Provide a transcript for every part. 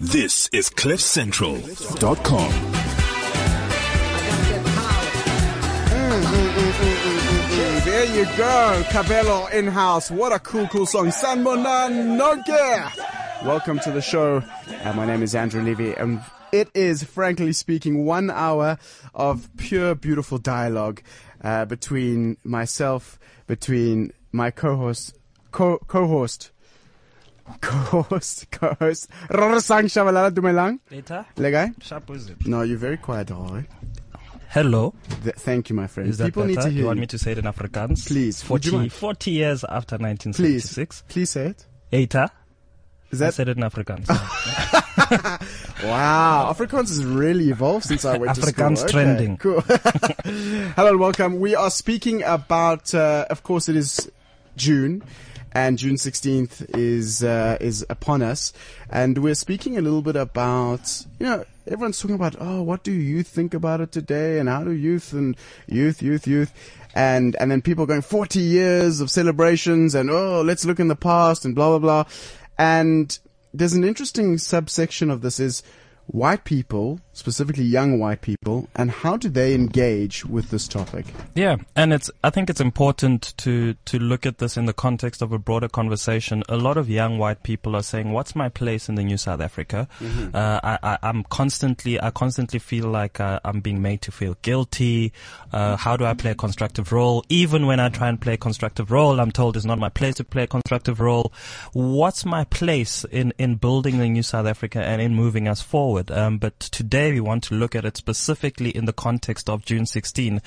This is CliffCentral.com. There you go, Cabello in house. What a cool, cool song. Sanbona Noge. Welcome to the show. Uh, my name is Andrew Levy, and it is, frankly speaking, one hour of pure, beautiful dialogue uh, between myself, between my co-host, co- co-host, co-host, co-host, Rorsang Shabalala Dumelang. Later? Legai? Sharp? No, you're very quiet, Roy. Hello. Th- thank you, my friend. Is that People better? need to Do hear you want me to say it in Afrikaans? Please, 40, 40 years after Please, 1976. please say it. Eta. Is I that said it in Afrikaans. Wow, Afrikaans has really evolved since I went to school. Afrikaans Okay, trending. Cool. Hello and welcome. We are speaking about, uh, of course, it is June, and June 16th is uh, is upon us, and we're speaking a little bit about, you know, everyone's talking about, oh, what do youth think about it today, and how do youth and youth, youth, youth. And, and then people going 40 years of celebrations and, oh, let's look in the past and blah, blah, blah. And there's an interesting subsection of this is white people, specifically young white people, and how do they engage with this topic? Yeah, and it's. I think it's important to to look at this in the context of a broader conversation. A lot of young white people are saying, "What's my place in the new South Africa?" Uh, I, I, I'm constantly. I constantly feel like uh, I'm being made to feel guilty. Uh, how do I play a constructive role? Even when I try and play a constructive role, I'm told it's not my place to play a constructive role. What's my place in in building the new South Africa and in moving us forward? Um, but today we want to look at it specifically in the context of June 16.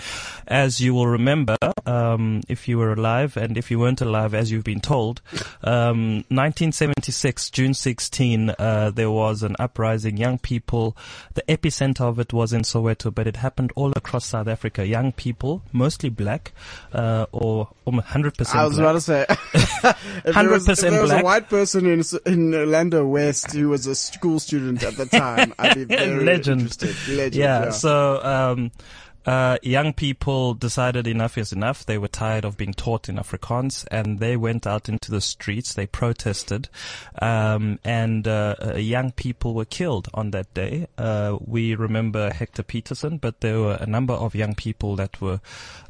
As you will remember, um, if you were alive and if you weren't alive, as you've been told, um, 1976, June 16, uh, there was an uprising. Young people, the epicenter of it was in Soweto, but it happened all across South Africa. Young people, mostly black, uh, or, or 100% I was black. about to say, if there was, if 100% there was a white person in in Orlando West who was a school student at the time, I'd be very Legend. interested. Legend. yeah, Yeah. so um, uh, young people decided enough is enough. They were tired of being taught in Afrikaans, and they went out into the streets. They protested, um, and uh, uh, young people were killed on that day. Uh, we remember Hector Pieterson, but there were a number of young people that were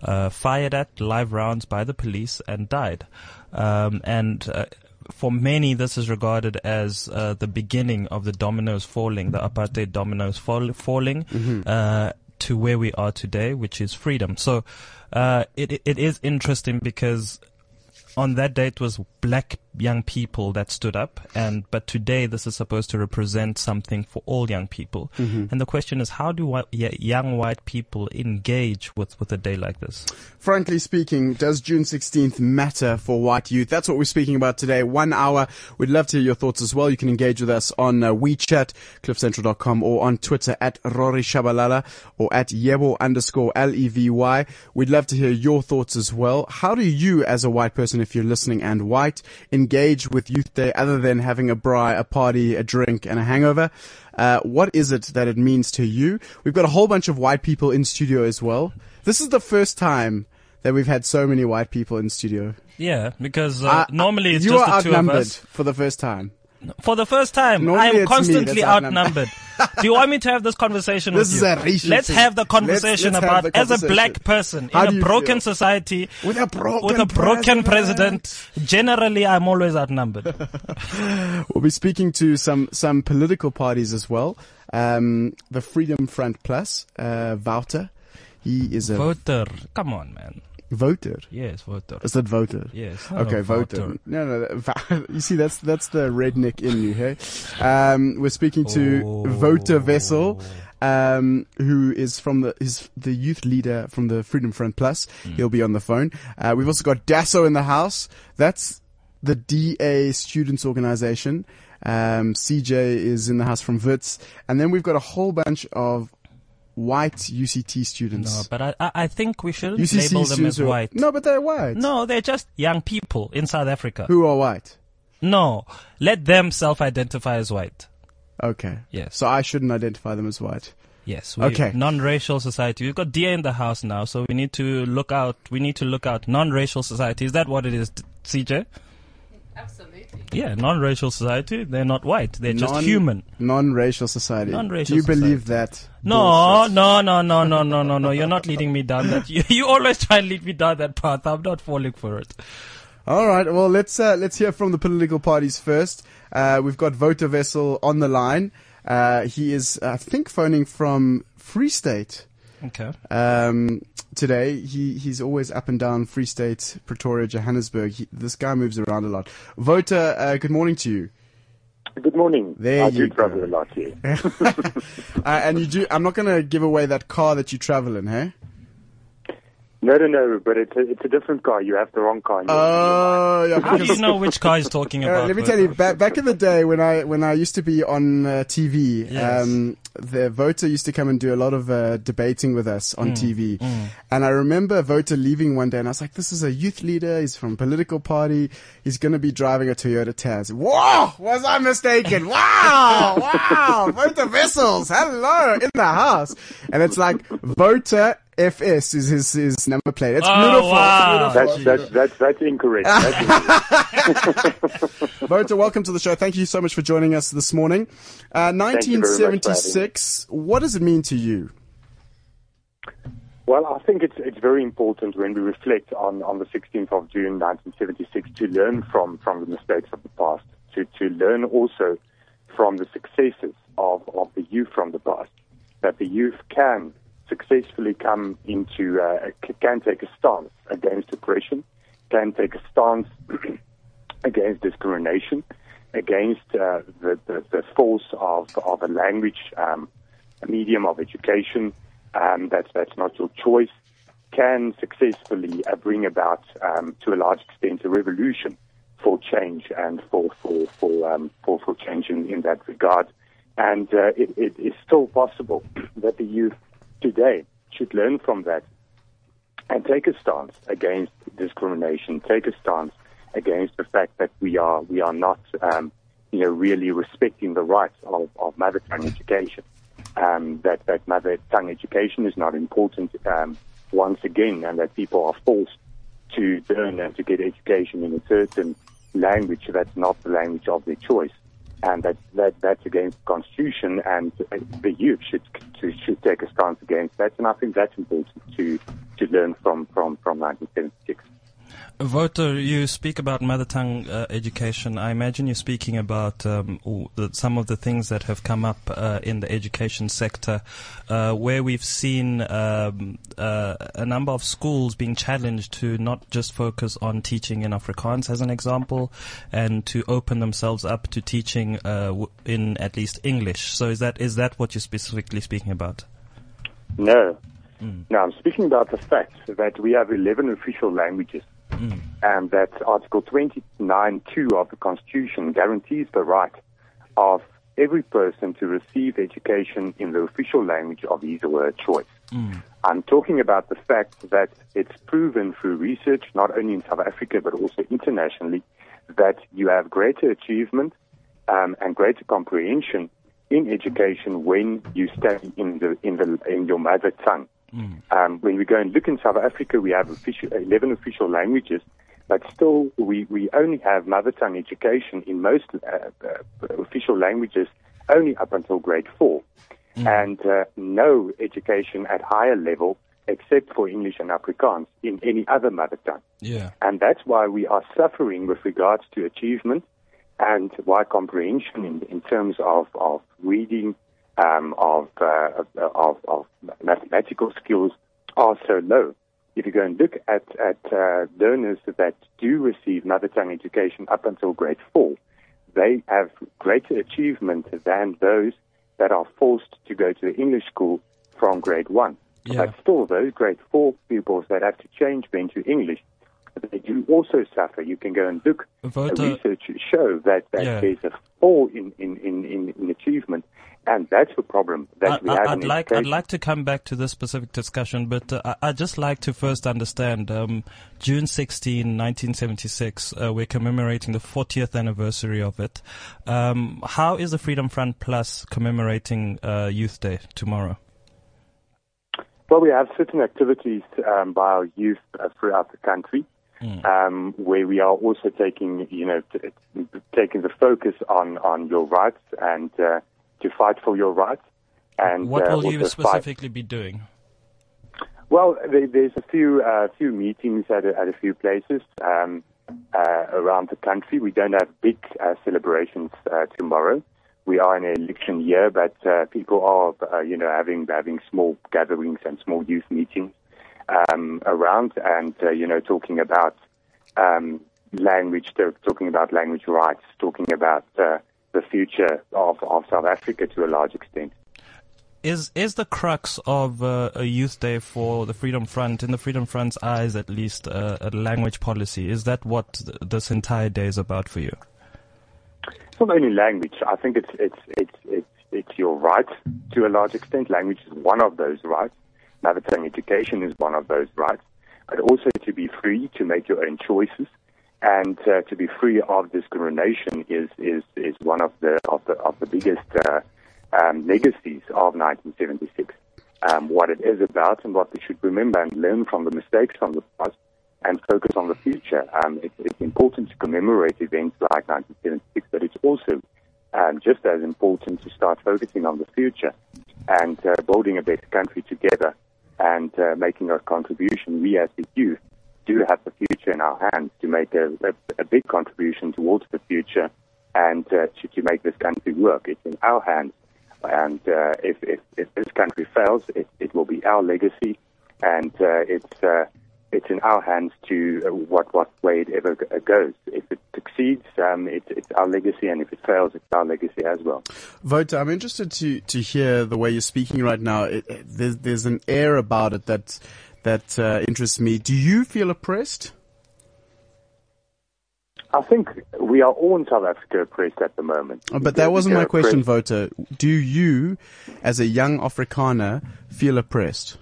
uh, fired at live rounds by the police and died. Um, and uh, for many, this is regarded as uh, the beginning of the dominoes falling, the apartheid dominoes fall, falling uh, to where we are today, which is freedom. So uh, it, it is interesting because on that it was black young people that stood up, and but today this is supposed to represent something for all young people. And the question is, how do young white people engage with with a day like this? Frankly speaking, does June 16th matter for white youth? That's what we're speaking about today. One hour. We'd love to hear your thoughts as well. You can engage with us on uh, WeChat, cliffcentral.com, or on Twitter at Rory Shabalala or at Yebo underscore L-E-V-Y. We'd love to hear your thoughts as well. How do you, as a white person, if you're listening and white, engage with Youth Day other than having a bri, a party, a drink, and a hangover? Uh, what is it that it means to you? We've got a whole bunch of white people in studio as well. This is the first time that we've had so many white people in studio. Yeah, because uh, Uh, normally it's you just are the two of outnumbered us. for the first time. For the first time, Normally I am constantly outnumbered. Do you want me to have this conversation This with is you? a racial Let's thing. have the Let's- conversation let's about the as a black person How in a broken feel? society With a broken with a broken president. president. Generally, I'm always outnumbered. We'll be speaking to some some political parties as well. Um, the Freedom Front Plus, uh, Wouter. He is a voter, come on, man. Voter. Yes, voter. Is that voter? Yes. Okay, voter. No, no, no. Va- You see, that's that's the redneck in you, hey? Um, we're speaking to Oh. Wouter Wessels, um, who is from the is the youth leader from the Freedom Front Plus. Hmm. He'll be on the phone. Uh, we've also got DASO in the house. That's the DA Students Organization. Um, CJ is in the house from Wits, and then we've got a whole bunch of white UCT students. No, but I, I I think we shouldn't UCC label them students as who are- white. No, but they're white. No, they're just young people in South Africa. Who are white? No, let them self-identify as white. Okay. Yes. So I shouldn't identify them as white. Yes. We, Okay. Non-racial society. We've got DA in the house now, so we need to look out. We need to look out. Non-racial society. Is that what it is, CJ? Absolutely. Yeah, non-racial society. They're not white. They're just Non- human. Non-racial society. Non-racial Do you believe that? No, bullshit? no, no, no, no, no, no, no. You're not leading me down that. You, you always try and lead me down that path. I'm not falling for it. All right. Well, let's uh, let's hear from the political parties first. Uh, we've got Wouter Wessels on the line. Uh, he is, I think, phoning from Free State. Okay. Um, today, he, he's always up and down Free State, Pretoria, Johannesburg. He, this guy moves around a lot. Wouter, uh, good morning to you. Good morning. There I you do travel a lot here. Uh, and you do. I'm not going to give away that car that you travel in, hey? No, no, no, but it's a, it's a different car. You have the wrong car. in your- Oh, yeah. How do you know which car he's talking Uh, about? let me tell you, back, back in the day when I when I used to be on uh, TV, Yes. um, the voter used to come and do a lot of uh, debating with us Mm, on TV. And I remember a voter leaving one day, and I was like, "This is a youth leader. He's from a political party. He's going to be driving a Toyota Tazz." Whoa, was I mistaken? Wow, wow, Wouter Wessels, hello in the house, and it's like voter. FS is his, his number plate. It's Oh, beautiful. wow. It's beautiful. That's, that's, that's, that's incorrect. That's incorrect. Wouter, welcome to the show. Thank you so much for joining us this morning. Uh, you very much for having me. 1976, what does it mean to you? Well, I think it's it's very important when we reflect on, on the 16th of June 1976 to learn from, from the mistakes of the past, to, to learn also from the successes of, of the youth from the past, that the youth can successfully come into, uh, can take a stance against oppression, can take a stance against discrimination, against uh, the, the, the force of, of a language, um, a medium of education um, that's, that's not your choice, can successfully uh, bring about, um, to a large extent, a revolution for change and for, for, for, um, for, for change in, in that regard. And uh, it, it is still possible that the youth today should learn from that and take a stance against discrimination, take a stance against the fact that we are we are not um, you know really respecting the rights of, of mother tongue education. Um, that that mother tongue education is not important um, once again, and that people are forced to learn and to get education in a certain language that's not the language of their choice, and that, that that's against the constitution, and the youth should to, should take a stance against that, and I think that's important to to learn from from from 1976. Wouter, you speak about mother tongue uh, education. I imagine you're speaking about um, the, some of the things that have come up uh, in the education sector, uh, where we've seen um, uh, a number of schools being challenged to not just focus on teaching in Afrikaans, as an example, and to open themselves up to teaching uh, w- in at least English. So, is that is that what you're specifically speaking about? No. No, I'm speaking about the fact that we have 11 official languages and that Article 29.2 of the Constitution guarantees the right of every person to receive education in the official language of his or her choice. I'm talking about the fact that it's proven through research, not only in South Africa but also internationally, that you have greater achievement um, and greater comprehension in education when you study in the in the in your mother tongue. Um, when we go and look in South Africa, we have official, 11 official languages, but still we, we only have mother tongue education in most uh, uh, official languages only up until grade four, and uh, no education at higher level except for English and Afrikaans in any other mother tongue. Yeah. And that's why we are suffering with regards to achievement and why comprehension in, in terms of, of reading, um, of, uh, of, of mathematical skills are so low. If you go and look at, at uh, learners that do receive mother tongue education up until grade four, they have greater achievement than those that are forced to go to the English school from grade one. Yeah. But still, those grade four pupils that have to change then to English, they do also suffer. You can go and look. Research show that, that Yeah. there's a fall in, in, in, in, in achievement, and that's the problem that we I, have I, in I'd like I'd like to come back to this specific discussion, but uh, I- I'd just like to first understand um, June 16, 1976. Uh, we're commemorating the 40th anniversary of it. Um, how is the Freedom Front Plus commemorating uh, Youth Day tomorrow? Well, we have certain activities um, by our youth uh, throughout the country. Um, where we are also taking, you know, t- taking the focus on, on your rights and uh, to fight for your rights. And What uh, will you also fight- specifically be doing? well, there, there's a few uh, few meetings at a, at a few places um, uh, around the country. We don't have big uh, celebrations uh, tomorrow. We are in an election year, but uh, people are, uh, you know, having having small gatherings and small youth meetings um, around, and uh, you know, talking about um, language, talking about language rights, talking about uh, the future of, of South Africa to a large extent. Is is the crux of uh, a youth day for the Freedom Front, in the Freedom Front's eyes at least, uh, a language policy? Is that what th- this entire day is about for you? It's not only language. I think it's it's it's it's it's your right to a large extent. Language is one of those rights. Tongue education is one of those rights. But also to be free to make your own choices, and uh, to be free of discrimination is is is one of the of the of the biggest uh, um, legacies of 1976. Um, what it is about and what we should remember and learn from the mistakes from the past and focus on the future. Um, it's, it's important to commemorate events like 1976, but it's also um, just as important to start focusing on the future and uh, building a better country together and uh, making a contribution. We as the youth do have the future in our hands to make a, a, a big contribution towards the future and uh, to, to make this country work. It's in our hands. And uh, if, if, if this country fails, it, it will be our legacy, and uh, it's uh, it's in our hands to uh, what what way it ever goes. If it succeeds, um, it's it's our legacy, and if it fails, it's our legacy as well. Wouter, I'm interested to, to hear the way you're speaking right now. It, it, there's, there's an air about it that, that uh, interests me. Do you feel oppressed? I think we are all in South Africa oppressed at the moment. Uh, But that wasn't my question, oppressed- Wouter. Do you, as a young Afrikaner, feel oppressed?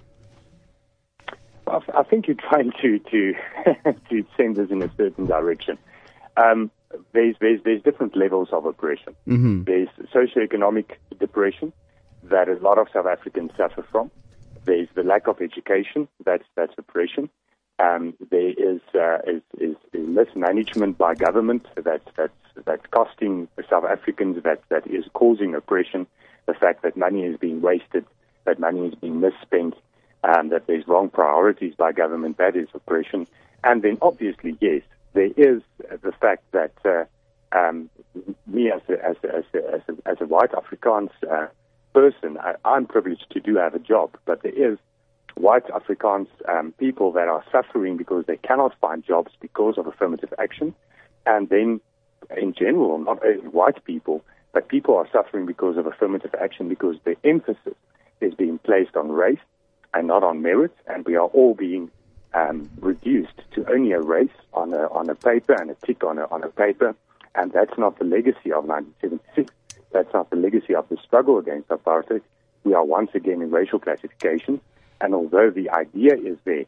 I I think you're trying to to to send us in a certain direction. Um, there's, there's there's different levels of oppression. Mm-hmm. There's socioeconomic depression that a lot of South Africans suffer from. There's the lack of education. That's that's oppression. Um, there is, uh, is, is is mismanagement by government that's that's that's costing South Africans. That that is causing oppression. The fact that money is being wasted, that money is being misspent, um, that there's wrong priorities by government. That is oppression. And then obviously, yes, there is the fact that uh, um, me as a, as a, as a, as a, as a white Afrikaans uh, person, I, I'm privileged to do have a job, but there is white Afrikaans um, people that are suffering because they cannot find jobs because of affirmative action, and then in general, not only white people, but people are suffering because of affirmative action because the emphasis is being placed on race and not on merit, and we are all being um, reduced to only a race on a on a paper and a tick on a on a paper, and that's not the legacy of 1976. That's not the legacy of the struggle against apartheid. We are once again in racial classification, and although the idea is there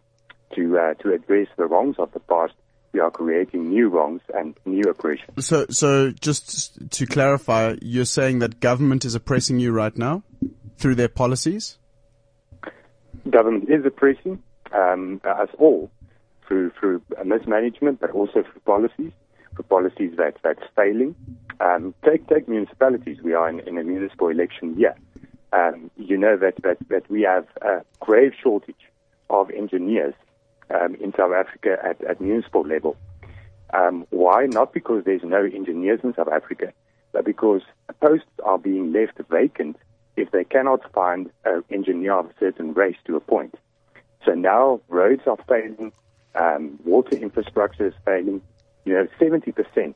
to uh, to address the wrongs of the past, we are creating new wrongs and new oppression. So, so just to clarify, you're saying that government is oppressing you right now through their policies? Government is oppressing um, us all through through mismanagement, but also through policies, for policies that that's failing. Um, take take municipalities. We are in, in a municipal election year. Um, you know that, that that we have a grave shortage of engineers um, in South Africa at, at municipal level. Um, why? Not because there's no engineers in South Africa, but because posts are being left vacant if they cannot find an engineer of a certain race to appoint. So now roads are failing, um, water infrastructure is failing. You know, 70%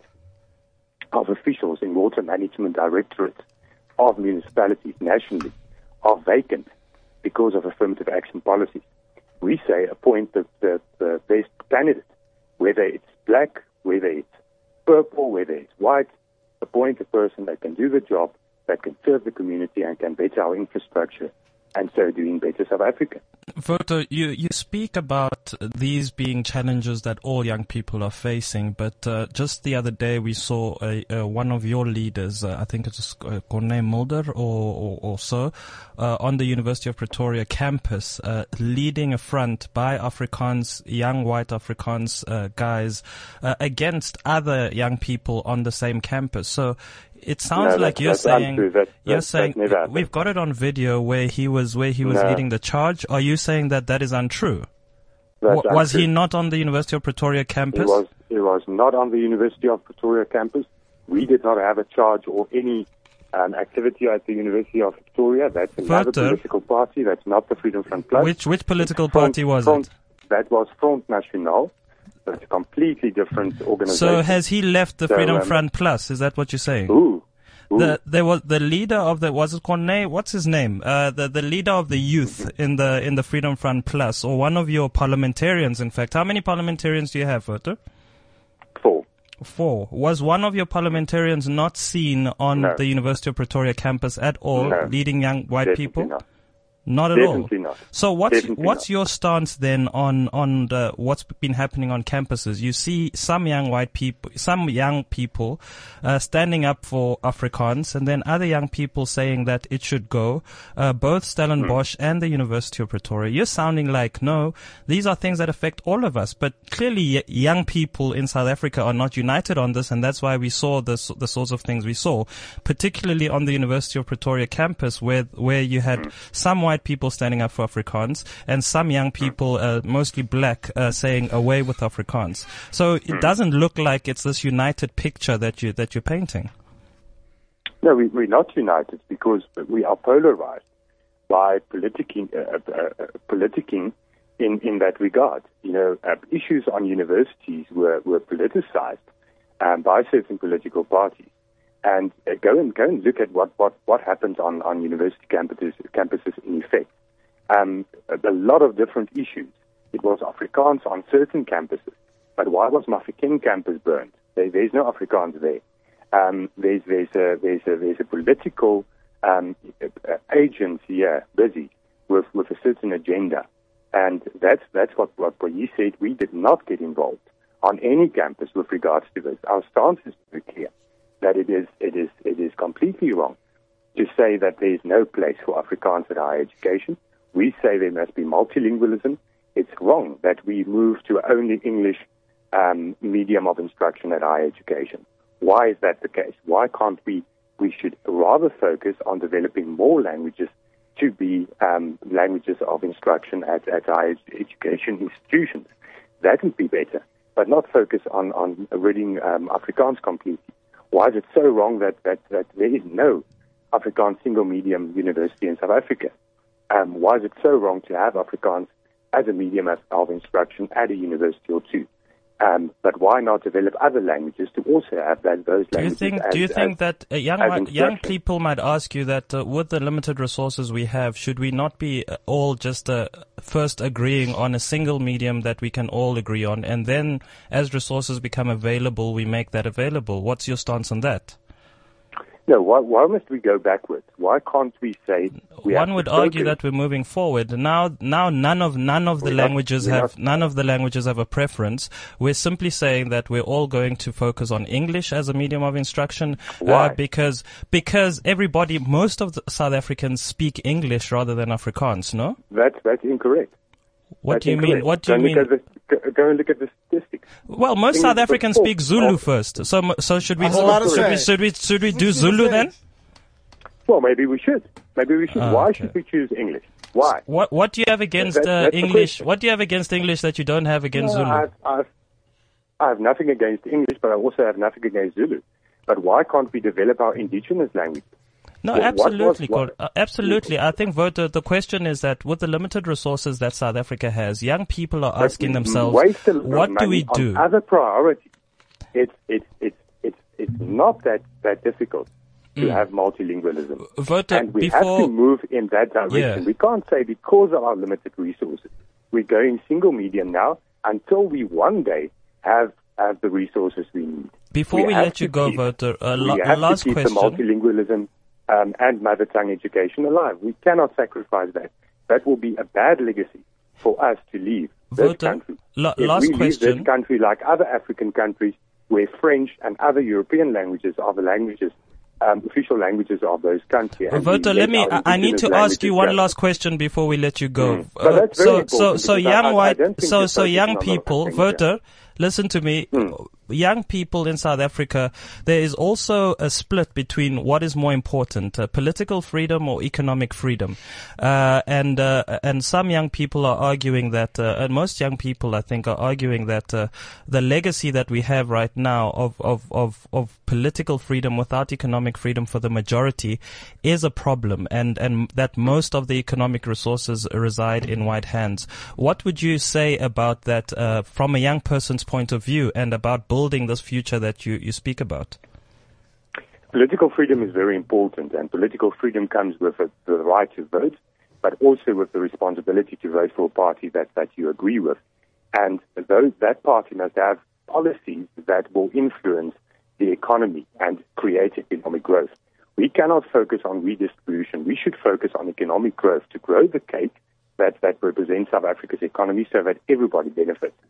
of officials in water management directorates of municipalities nationally are vacant because of affirmative action policies. We say appoint the, the, the best candidate, whether it's black, whether it's purple, whether it's white, appoint a person that can do the job, that can serve the community and can better our infrastructure, and so doing better South Africa. Wouter, you, you speak about these being challenges that all young people are facing, but uh, just the other day we saw a, uh, one of your leaders, uh, I think it's uh, Corne Mulder or, or, or so, uh, on the University of Pretoria campus, uh, leading a front by Afrikaans, young white Afrikaans uh, guys, uh, against other young people on the same campus. So it sounds No, like you're saying you're saying we've got it on video where he was where he was No. leading the charge. Are you saying that that is untrue? That's was he not on the University of Pretoria campus? He was, he was not on the University of Pretoria campus. We did not have a charge or any um, activity at the University of Pretoria. That's another Further- political party. That's not the Freedom Front Plus. Which which political Front- party was Front- it? That was Front National. That's a completely different organization. So has he left the So, Freedom um, Front Plus? Is that what you're saying? Who? Who? The there was the leader of the was it Corne? What's his name? Uh, the the leader of the youth in the in the Freedom Front Plus, or one of your parliamentarians. In fact, how many parliamentarians do you have, Wouter? Four. Four. Was one of your parliamentarians not seen on No. the University of Pretoria campus at all, No. leading young white Definitely people? not. Not at Definitely all. not. So what's Definitely what's not. your stance then on on the, what's been happening on campuses? You see some young white people, some young people uh, standing up for Afrikaans, and then other young people saying that it should go. Uh, both. Stellenbosch and the University of Pretoria. You're sounding like no, these are things that affect all of us. But clearly, young people in South Africa are not united on this, and that's why we saw the the sorts of things we saw, particularly on the University of Pretoria campus, where where you had some white people standing up for Afrikaans and some young people, uh, mostly black, uh, saying away with Afrikaans. So it doesn't look like it's this united picture that you that you're painting. No, we, we're not united because we are polarized by politicking, uh, uh, uh, politicking in, in that regard. You know, uh, issues on universities were, were politicized um, by certain political parties. And uh, go and go and look at what, what, what happened on, on university campuses, campuses in effect. Um, a, lot of different issues. It was Afrikaans on certain campuses. But why was Mafeking campus burned? There, there's no Afrikaans there um, there's there's a there's a there's a political um, uh, here busy with with a certain agenda, and that's that's what what he said. We did not get involved on any campus with regards to this. Our stance is very clear that it is it is it is completely wrong to say that there is no place for Afrikaans at higher education. We say there must be multilingualism. It's wrong that we move to only English um, medium of instruction at higher education. Why is that the case? Why can't we? We should rather focus on developing more languages to be um, languages of instruction at, at higher education institutions. That would be better, but not focus on, on reading um, Afrikaans completely. Why is it so wrong that, that, that there is no Afrikaans single medium university in South Africa? Um, why is it so wrong to have Afrikaans as a medium of, of instruction at a university or two? Um, but why not develop other languages to also have that, those Do you languages? think? as, do you think as- that uh, young white- young people might ask you that uh, with the limited resources we have, should we not be uh, all just uh, first agreeing on a single medium that we can all agree on, and then as resources become available, we make that available? What's your stance on that? No, why, why must we go backwards? Why can't we say we One would argue that we're moving forward. Now, now none of none of the We're languages have not- none of the languages have a preference. We're simply saying that we're all going to focus on English as a medium of instruction Why? Uh, because because everybody, most of the South Africans speak English rather than Afrikaans. No, that's that's incorrect. What That's do you mean? What do you mean? Look at the, go, go and look at the statistics. Well, most South Africans speak Zulu of- first. So so should we That's a lot should we should we should we do Zulu then? Well, maybe we should. Maybe we should. Ah, Why okay. should we choose English? Why? What what do you have against That- uh, English? What do you have against English that you don't have against No, Zulu? I've, I've, I have nothing against English, but I also have nothing against Zulu. But why can't we develop our indigenous language? No, What- what absolutely, what- Gord- uh, absolutely. I think, Wouter, the question is that with the limited resources that South Africa has, young people are asking themselves, waste a lot of what do we do? Other priorities. It's it's it's it's it's not that that difficult to Mm. have multilingualism. Wouter, and we have to move in that direction. Yeah. We can't say because of our limited resources, we're going single medium now until we one day have have the resources we need. before we, have let you go, keep- Wouter, a, we la- a have last question. multilingualism um, and mother tongue education alive. We cannot sacrifice that. that will be a bad legacy for us to leave this Wouter, country. la- if last we leave question. this country like other African countries where French and other European languages are the languages, um, official languages of those countries. Wouter, let me. I I need to ask you one last question before we let you go. Mm. Very so, so, so young I- I white, don't so, so young on a lot of people, voter, listen to me. Hmm. Young people in South Africa, there is also a split between what is more important, uh, political freedom or economic freedom. Uh, and, uh, and some young people are arguing that, uh, and most young people, I think, are arguing that, uh, the legacy that we have right now of, of, of, of political freedom without economic freedom for the majority is a problem and, and that most of the economic resources reside in white hands. What would you say about that, uh, from a young person's point of view and about building this future that you, you speak about? Political freedom is very important, and political freedom comes with a, the right to vote, but also with the responsibility to vote for a party that, that you agree with. And those, that party must have policies that will influence the economy and create economic growth. We cannot focus on redistribution. We should focus on economic growth to grow the cake that, that represents South Africa's economy so that everybody benefits.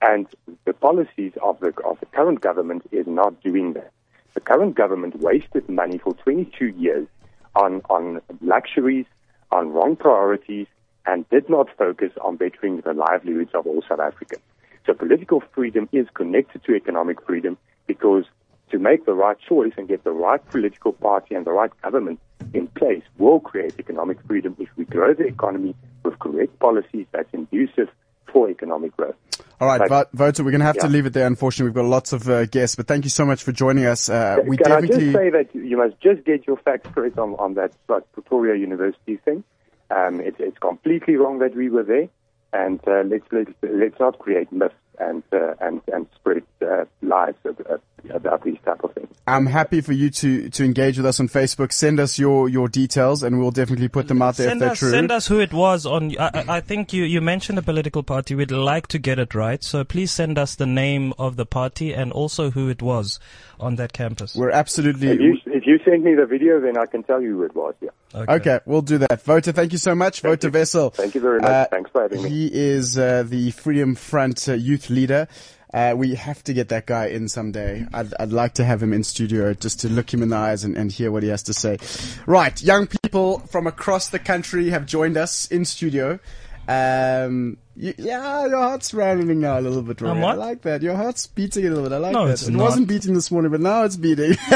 And the policies of the, of the current government is not doing that. The current government wasted money for 22 years on, on luxuries, on wrong priorities, and did not focus on bettering the livelihoods of all South Africans. So political freedom is connected to economic freedom because to make the right choice and get the right political party and the right government in place will create economic freedom if we grow the economy with correct policies that's conducive for economic growth. All right, But- Vo- Wouter, we're going to have to leave it there. Unfortunately, we've got lots of uh, guests, but thank you so much for joining us. Uh, we Can I just say that you must just get your facts correct on, on that like, Pretoria University thing. Um, it, it's completely wrong that we were there, and uh, let's, let's let's not create myths and uh, and and spread uh, lies about, about these type of things. I'm happy for you to, to engage with us on Facebook. Send us your, your details, and we'll definitely put them out there Send if they're us, true. send us who it was on. I, I- I think you, you mentioned a political party. We'd like to get it right. So please send us the name of the party and also who it was on that campus. We're absolutely. If you send me the video, then I can tell you who it was. Yeah. Okay, we'll do that. Wouter, thank you so much. Thank Wouter you. Wessels. Thank you very much. Uh, Thanks for having me. He is uh, the Freedom Front uh, youth leader. Uh, we have to get that guy in someday. I'd, I'd like to have him in studio just to look him in the eyes and, and hear what he has to say. Right, young people from across the country have joined us in studio. Um, y yeah, your heart's rambling now a little bit, Rory. Um, I like that. Your heart's beating a little bit. I like No, that. it's it not. wasn't beating this morning, but now it's beating.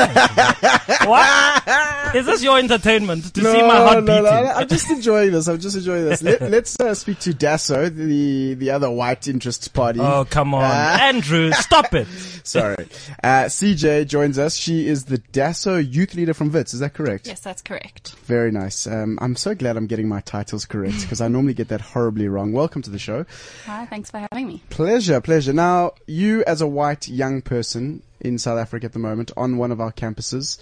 What? Is this your entertainment to no, see my heart no, beating? no, I'm just enjoying this. I'm just enjoying this. Let, let's uh, speak to DASO, the the other white interest party. Oh, come on. Uh, Andrew, stop it. Sorry. Uh, CJ joins us. She is the DASO youth leader from Wits. Is that correct? Yes, that's correct. Very nice. Um, I'm so glad I'm getting my titles correct because I normally get that horribly wrong. Welcome to the show. Hi, thanks for having me. Pleasure, pleasure. Now, you as a white young person in South Africa at the moment on one of our campuses,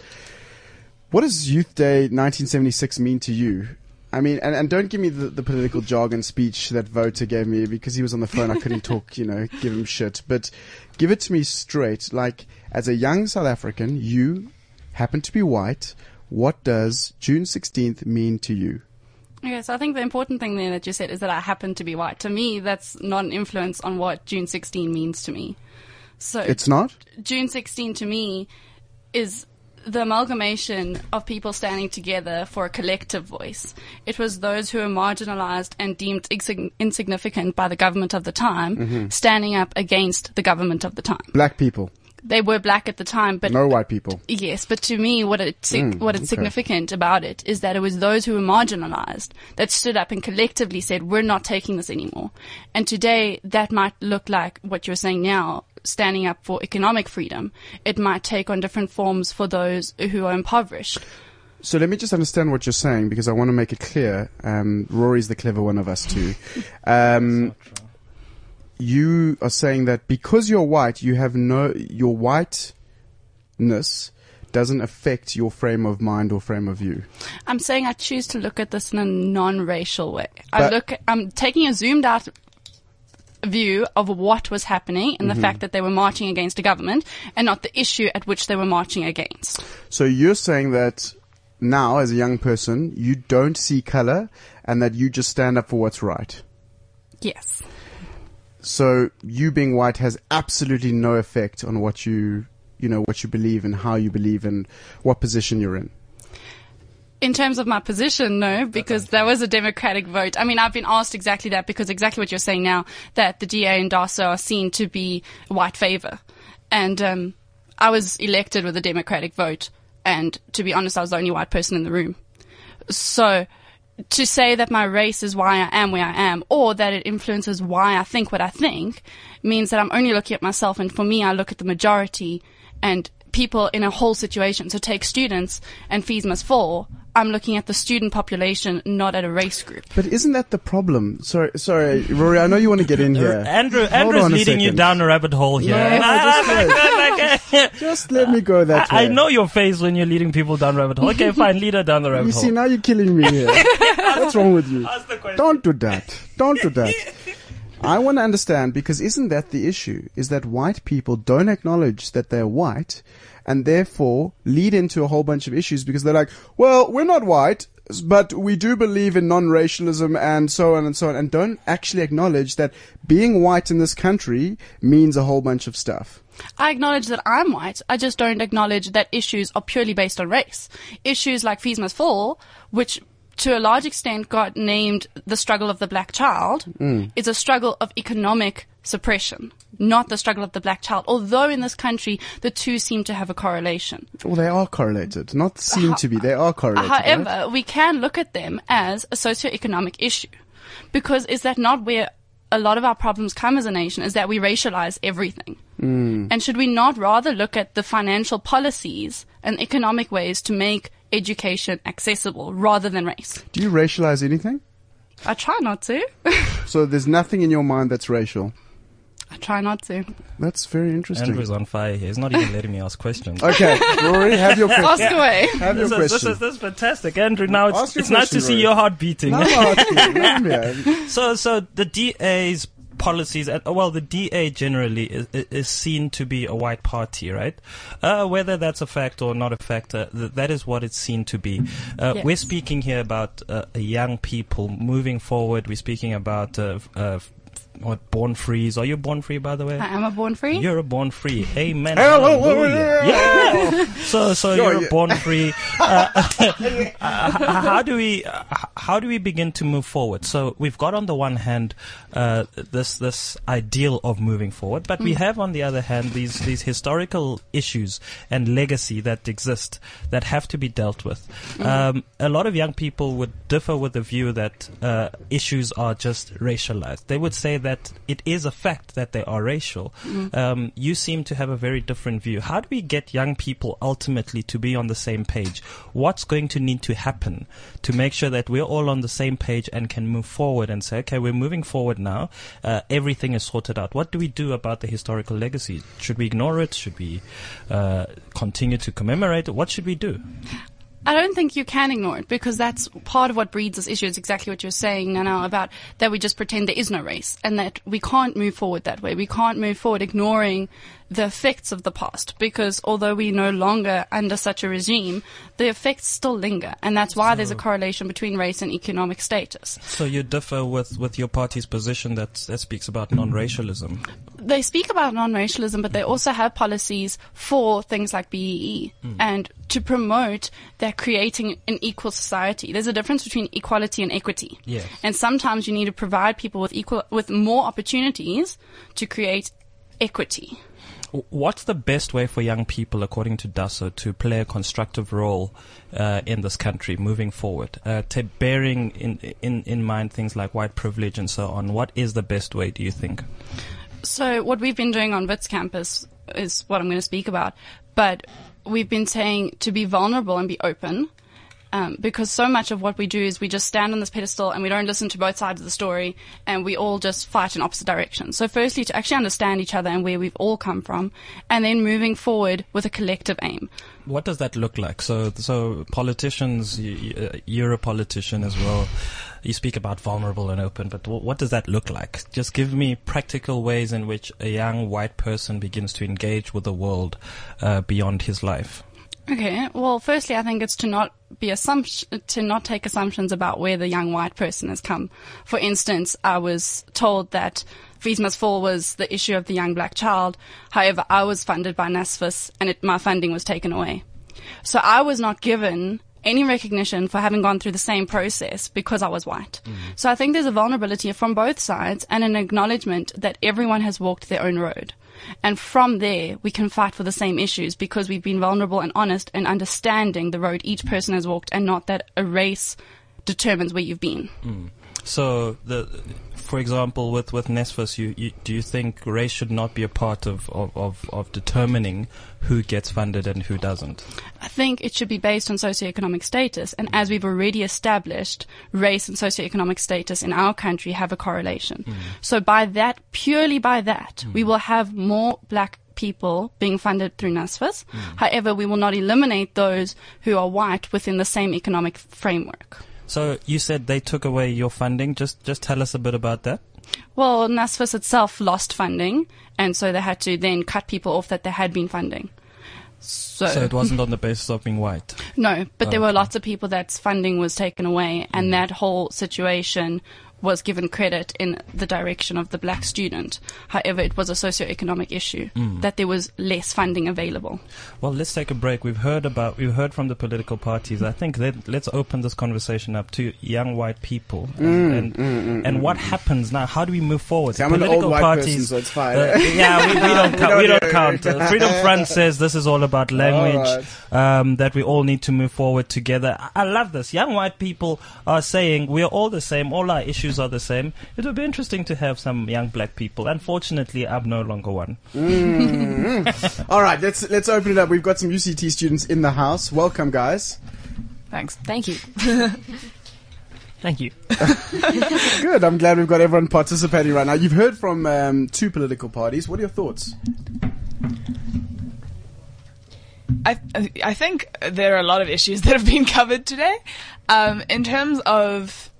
what does Youth Day 1976 mean to you? I mean, and, and don't give me the, the political jargon speech that Wouter gave me because he was on the phone. I couldn't talk, you know, give him shit. But give it to me straight. Like, as a young South African, you happen to be white. What does June 16th mean to you? Okay, so I think the important thing there that you said is that I happen to be white. To me, that's not an influence on what June 16 means to me. So It's not? June 16 to me is the amalgamation of people standing together for a collective voice. It was those who were marginalized and deemed insign- insignificant by the government of the time Mm-hmm. standing up against the government of the time. Black people, They were black at the time, but no white people. Yes, but to me, what it sig- Mm, what it's okay. significant about it is that it was those who were marginalized that stood up and collectively said, "We're not taking this anymore." And today, that might look like what you're saying now, standing up for economic freedom. It might take on different forms for those who are impoverished. So let me just understand what you're saying because I want to make it clear. Um, Rory's the clever one of us too. Um, you are saying that because you're white, you have no your whiteness doesn't affect your frame of mind or frame of view. I'm saying I choose to look at this in a non-racial way. I look, I'm taking a zoomed out view of what was happening and Mm-hmm. the fact that they were marching against a government and not the issue at which they were marching against. So you're saying that now, as a young person, you don't see color and that you just stand up for what's right. Yes. So you being white has absolutely no effect on what you, you know, what you believe and how you believe and what position you're in. In terms of my position, no, because that was a democratic vote. I mean, I've been asked exactly that because exactly what you're saying now, that the DA and DASO are seen to be white favor. And, um, I was elected with a democratic vote. And to be honest, I was the only white person in the room. So to say that my race is why I am where I am or that it influences why I think what I think means that I'm only looking at myself. And for me, I look at the majority and people in a whole situation. So take students and fees must fall. I'm looking at the student population, not at a race group. But isn't that the problem? Sorry, sorry, Rory. I know you want to get in here. Andrew, Hold Andrew's on a leading you down a rabbit hole here. No, no, just I'm wait. like, like, Just let me go that way. I know your face when you're leading people down rabbit hole. Okay, fine, lead her down the rabbit You hole. You see, now you're killing me here. What's wrong with you? Ask the question. Don't do that. Don't do that. I want to understand because isn't that the issue? Is that white people don't acknowledge that they're white and therefore lead into a whole bunch of issues because they're like, well, we're not white, but we do believe in non-racialism and so on and so on and don't actually acknowledge that being white in this country means a whole bunch of stuff. I acknowledge that I'm white. I just don't acknowledge that issues are purely based on race. Issues like fees must fall, which to a large extent got named the struggle of the black child, hmm. is a struggle of economic suppression, not the struggle of the black child. Although in this country, the two seem to have a correlation. Well, they are correlated. Not seem to be. They are correlated. right? However, we can look at them as a socioeconomic issue. Because is that not where a lot of our problems come as a nation is that we racialize everything. Hmm. And should we not rather look at the financial policies and economic ways to make education accessible rather than race? Do you racialize anything? I try not to. So there's nothing in your mind that's racial. I try not to. That's very interesting. Andrew's on fire here. He's not even letting me ask questions. Okay, Rory, have your question. Ask away. Have your This is, this, question. is, this is fantastic, Andrew. Now Ask it's, your it's nice to question, see your heart beating. No, I'm asking. Let me have- So, so the DA's policies, and well, the DA generally is, is seen to be a white party, right? Uh, whether that's a fact or not a fact, uh, th- that is what it's seen to be. Uh, Yes. We're speaking here about uh, young people moving forward. We're speaking about uh, uh, what born frees. Are you born free, by the way? I am a born free. You're a born free. Amen. Hallelujah. Hallelujah. Yeah. So, so Sure, you're yeah. born free. Uh, uh, how do we, uh, how do we begin to move forward? So we've got on the one hand, uh, this, this ideal of moving forward, but we have on the other hand these, these historical issues and legacy that exist that have to be dealt with. Um, a lot of young people would differ with the view that, uh, issues are just racialized. They would say that it is a fact that they are racial. Um, you seem to have a very different view. How do we get young people ultimately to be on the same page? What's going to need to happen to make sure that we're all on the same page and can move forward and say, okay, we're moving forward now. Uh, everything is sorted out. What do we do about the historical legacy? Should we ignore it? Should we uh, continue to commemorate it? What should we do? I don't think you can ignore it because that's part of what breeds this issue. It's exactly what you're saying, Nana, about that we just pretend there is no race and that we can't move forward that way. We can't move forward ignoring the effects of the past because although we're no longer under such a regime, the effects still linger. And that's why there's a correlation between race and economic status. So you differ with, with your party's position that, that speaks about non-racialism. they speak about non-racialism, but they also have policies for things like BEE hmm. and to promote that creating an equal society. There's a difference between equality and equity. Yes. And sometimes you need to provide people with equal, with more opportunities to create equity. What's the best way for young people, according to DASO, to play a constructive role uh, in this country moving forward? Uh, ta bearing in, in, in mind things like white privilege and so on, what is the best way, do you think? So what we've been doing on Wits campus is what I'm going to speak about, but we've been saying to be vulnerable and be open. Um, because so much of what we do is we just stand on this pedestal and we don't listen to both sides of the story and we all just fight in opposite directions. So firstly, to actually understand each other and where we've all come from and then moving forward with a collective aim. What does that look like? So, so politicians, uh, you're a politician as well. You speak about vulnerable and open, but what does that look like? Just give me practical ways in which a young white person begins to engage with the world uh, beyond his life. Okay. Well, firstly, I think it's to not be assumption to not take assumptions about where the young white person has come. For instance, I was told that Fees Must Fall was the issue of the young black child. However, I was funded by NSFAS and it, my funding was taken away. So I was not given any recognition for having gone through the same process because I was white. Mm-hmm. So I think there's a vulnerability from both sides and an acknowledgement that everyone has walked their own road. And from there, we can fight for the same issues because we've been vulnerable and honest and understanding the road each person has walked and not that a race determines where you've been. Hmm. So, the, for example, with with NSFAS, you, you do you think race should not be a part of, of, of, of determining who gets funded and who doesn't? I think it should be based on socioeconomic status. And as we've already established, race and socioeconomic status in our country have a correlation. Mm. So by that, purely by that, mm. we will have more black people being funded through NSFAS. Mm. However, we will not eliminate those who are white within the same economic framework. So you said they took away your funding. Just just tell us a bit about that. Well, NSFAS itself lost funding, and so they had to then cut people off that they had been funding. So, So it wasn't on the basis of being white. no, but there were Okay. lots of people that's funding was taken away, and mm. that whole situation was given credit in the direction of the black student. However, it was a socio-economic issue that there was less funding available. Well, let's take a break. We've heard about we've heard from the political parties. I think let, let's open this conversation up to young white people and and, and what happens now. How do we move forward? See, I'm an old white person, so it's fine. uh, yeah, we, we don't count. don't we don't count. Uh, Freedom Front says this is all about language. All Um, that we all need to move forward together. I, I love this. Young white people are saying we are all the same. All our issues are the same. It would be interesting to have some young black people. Unfortunately, I'm no longer one. All right, let's let's open it up. We've got some UCT students in the house. Welcome, guys. Thanks. Thank you. Thank you. Good. I'm glad we've got everyone participating right now. You've heard from um, two political parties. What are your thoughts? I I think there are a lot of issues that have been covered today. Um, in terms of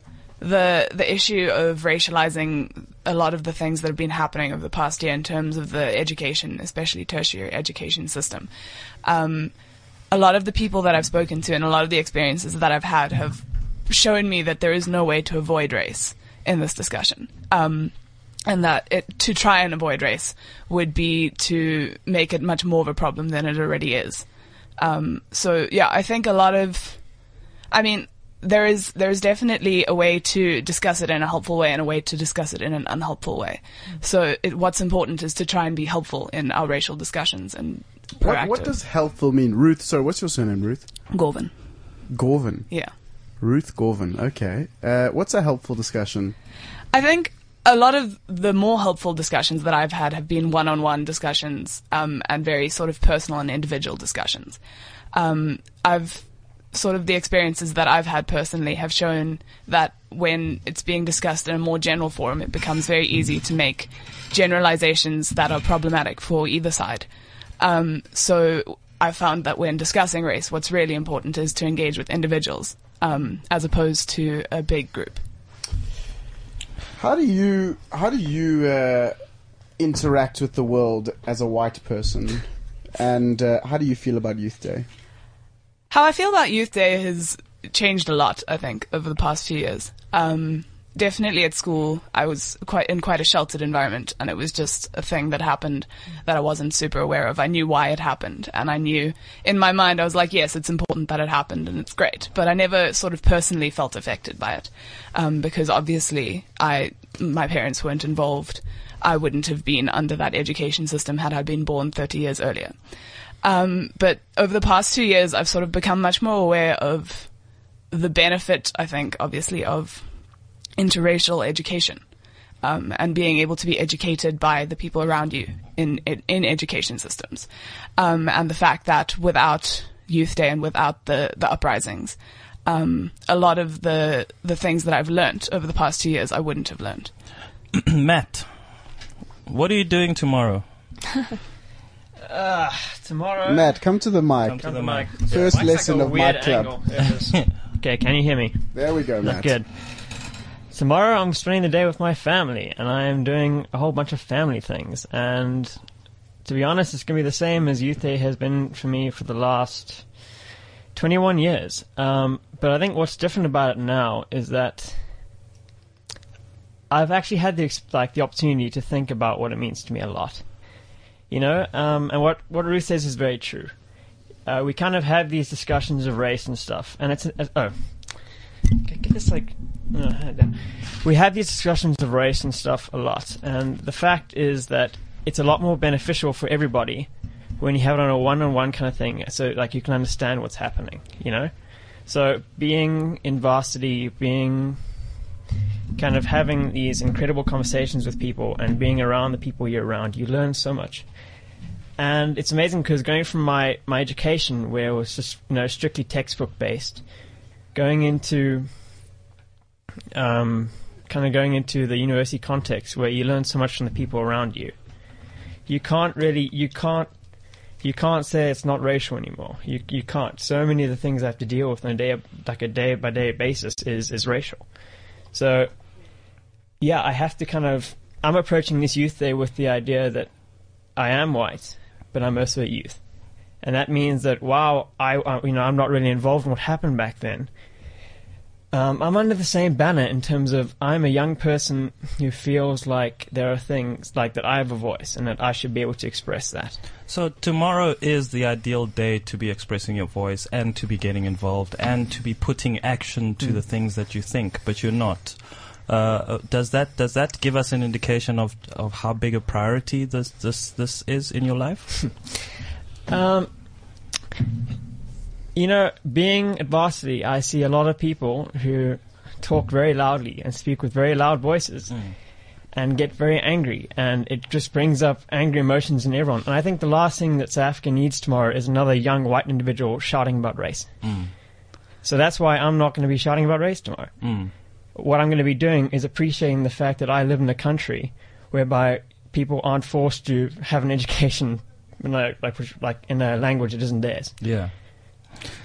the the issue of racializing a lot of the things that have been happening over the past year in terms of the education, especially tertiary education system. Um, a lot of the people that I've spoken to and a lot of the experiences that I've had have shown me that there is no way to avoid race in this discussion. Um, and that it, to try and avoid race would be to make it much more of a problem than it already is. Um, so yeah, I think a lot of, I mean, there is there is definitely a way to discuss it in a helpful way and a way to discuss it in an unhelpful way. So it, what's important is to try and be helpful in our racial discussions and What, proactive. what does helpful mean? Ruth, sorry, what's your surname, Ruth? Gorvin? Gorvin. Yeah. Ruth Gorvin. Okay. Uh, what's a helpful discussion? I think a lot of the more helpful discussions that I've had have been one-on-one discussions um, and very sort of personal and individual discussions. Um, I've sort of the experiences that I've had personally have shown that when it's being discussed in a more general forum, it becomes very easy to make generalizations that are problematic for either side. Um, so I found that when discussing race, what's really important is to engage with individuals um, as opposed to a big group. How do you how do you uh, interact with the world as a white person, and uh, how do you feel about Youth Day? How I feel about Youth Day has changed a lot, I think, over the past few years. Um, definitely at school, I was quite in quite a sheltered environment, and it was just a thing that happened that I wasn't super aware of. I knew why it happened, and I knew in my mind I was like, yes, it's important that it happened, and it's great. But I never sort of personally felt affected by it, um, because obviously I my parents weren't involved. I wouldn't have been under that education system had I been born 30 years earlier. Um, but over the past two years, I've sort of become much more aware of the benefit, I think, obviously, of interracial education um, and being able to be educated by the people around you in in, in education systems, um, and the fact that without Youth Day and without the the uprisings, um, a lot of the the things that I've learnt over the past two years, I wouldn't have learned. Matt, what are you doing tomorrow? Tomorrow. Matt, come to the mic. Come to the mic. First Mike's lesson like of weird Mic Club. angle. There it is. okay, can you hear me? There we go, Matt. Good. Tomorrow I'm spending the day with my family, and I am doing a whole bunch of family things. And to be honest, it's going to be the same as Youth Day has been for me for the last 21 years. Um, but I think what's different about it now is that I've actually had the ex- like the opportunity to think about what it means to me a lot. You know, um, and what what Ruth says is very true. Uh, we kind of have these discussions of race and stuff, and it's uh, oh, get this like. uh. We have these discussions of race and stuff a lot, and the fact is that it's a lot more beneficial for everybody when you have it on a one-on-one kind of thing, so like you can understand what's happening. You know, so being in varsity, being kind of having these incredible conversations with people and being around the people you're around, you learn so much. And it's amazing because going from my, my education, where it was just you know strictly textbook based, going into um, kind of going into the university context where you learn so much from the people around you. You can't really you can't you can't say it's not racial anymore. You you can't. So many of the things I have to deal with on a day like a day by day basis is is racial. So yeah, I have to kind of I'm approaching this youth day with the idea that I am white, but I'm also a youth. And that means that while I, uh, you know, I'm not really involved in what happened back then, um, I'm under the same banner in terms of I'm a young person who feels like there are things like that I have a voice and that I should be able to express that. So tomorrow is the ideal day to be expressing your voice and to be getting involved and to be putting action to the things that you think, but you're not. Uh, does that does that give us an indication of of how big a priority this this this is in your life? Um, you know, being at varsity, I see a lot of people who talk very loudly and speak with very loud voices and get very angry. And it just brings up angry emotions in everyone. And I think the last thing that South Africa needs tomorrow is another young white individual shouting about race. So that's why I'm not going to be shouting about race tomorrow. What I'm going to be doing is appreciating the fact that I live in a country whereby people aren't forced to have an education in a, like, like in a language that isn't theirs. Yeah.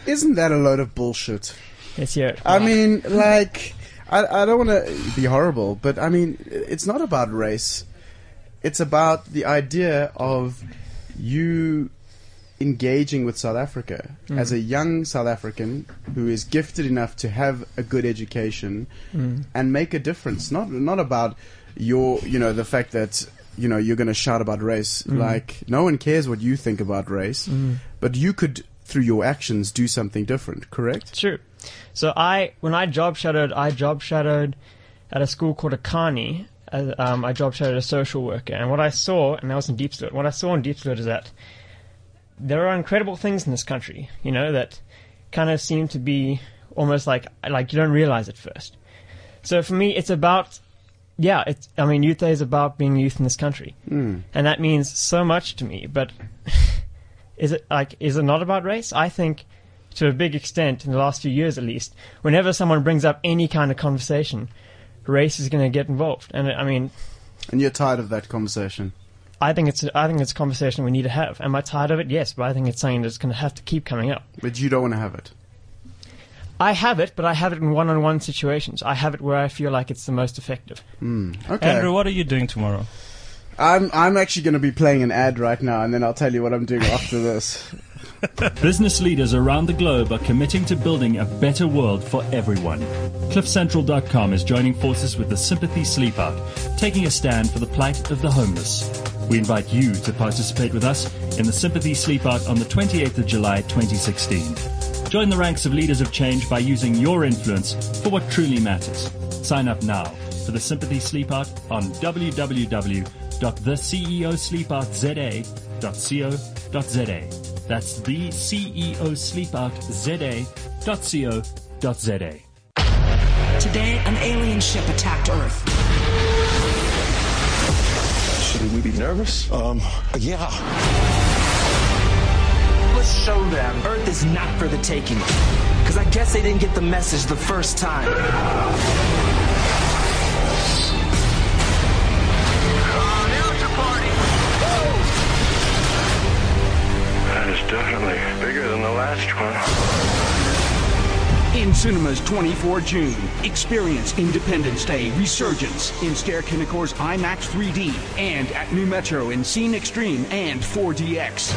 Isn't that a load of bullshit? It's here. I mean, like, I, I don't want to be horrible, but I mean, it's not about race. It's about the idea of you engaging with South Africa mm. as a young South African who is gifted enough to have a good education mm. and make a difference. Not not about your, you know, the fact that you know you're going to shout about race. Mm. Like no one cares what you think about race, but you could through your actions do something different. Correct? True. So I, when I job shadowed, I job shadowed at a school called Akani. Um, I job shadowed a social worker, and what I saw, and that was in Deep Diepsloot. What I saw in Deep Diepsloot is that there are incredible things in this country, you know, that kind of seem to be almost like like you don't realize at first. So for me, it's about yeah, it's I mean, youth day is about being youth in this country, hmm. and that means so much to me. But is it like is it not about race? I think to a big extent in the last few years at least, whenever someone brings up any kind of conversation, race is going to get involved. And I mean, And you're tired of that conversation. I think it's I think it's a conversation we need to have. Am I tired of it? Yes, but I think it's something that's going to have to keep coming up. But you don't want to have it. I have it, but I have it in one-on-one situations. I have it where I feel like it's the most effective. Hmm, okay. Andrew, what are you doing tomorrow? I'm I'm actually going to be playing an ad right now, and then I'll tell you what I'm doing after this. Business leaders around the globe are committing to building a better world for everyone. CliffCentral.com is joining forces with the Sympathy Sleep Out, taking a stand for the plight of the homeless. We invite you to participate with us in the Sympathy Sleep Out on the 28th of July 2016. Join the ranks of leaders of change by using your influence for what truly matters. Sign up now for the Sympathy Sleep Out on www.theceosleepoutza.co.za. That's the CEO Sleepoutza.co.za. Today, an alien ship attacked Earth. Should we be nervous? Um, yeah. Let's show them Earth is not for the taking. Because I guess they didn't get the message the first time. Definitely bigger than the last one. In cinemas 24 June, experience Independence Day Resurgence in Ster-Kinekor's IMAX 3D and at Nu Metro in Scene Extreme and 4DX.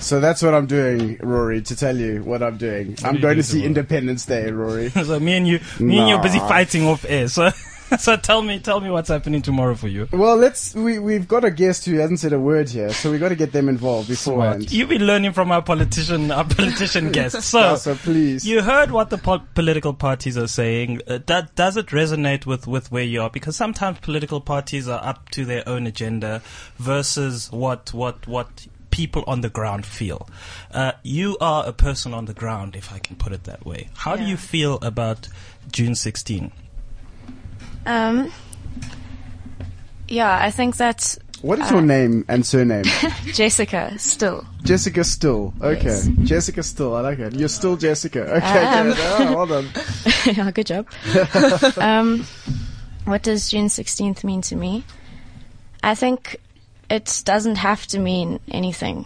So that's what I'm doing, Rory, to tell you what I'm doing. I'm you going to see? Independence Day, Rory. so me and you, me and you are busy fighting off air. So, so tell me, tell me what's happening tomorrow for you. Well, let's. We we've got a guest who hasn't said a word here, so we got to get them involved beforehand. You've been learning from our politician, our politician guests. So, Yeah, so please. you heard what the po- political parties are saying. Uh, that, does it resonate with, with where you are? Because sometimes political parties are up to their own agenda versus what what what people on the ground feel. Uh, you are a person on the ground, if I can put it that way. How do you feel about June 16? Um, yeah, I think that's. What is uh, your name and surname? Jessica still. Jessica Still. Okay, Yes. Jessica Still. I like it. You're still Jessica. Okay, am. good. Oh, well done. yeah, good job. um, what does June 16th mean to me? I think it doesn't have to mean anything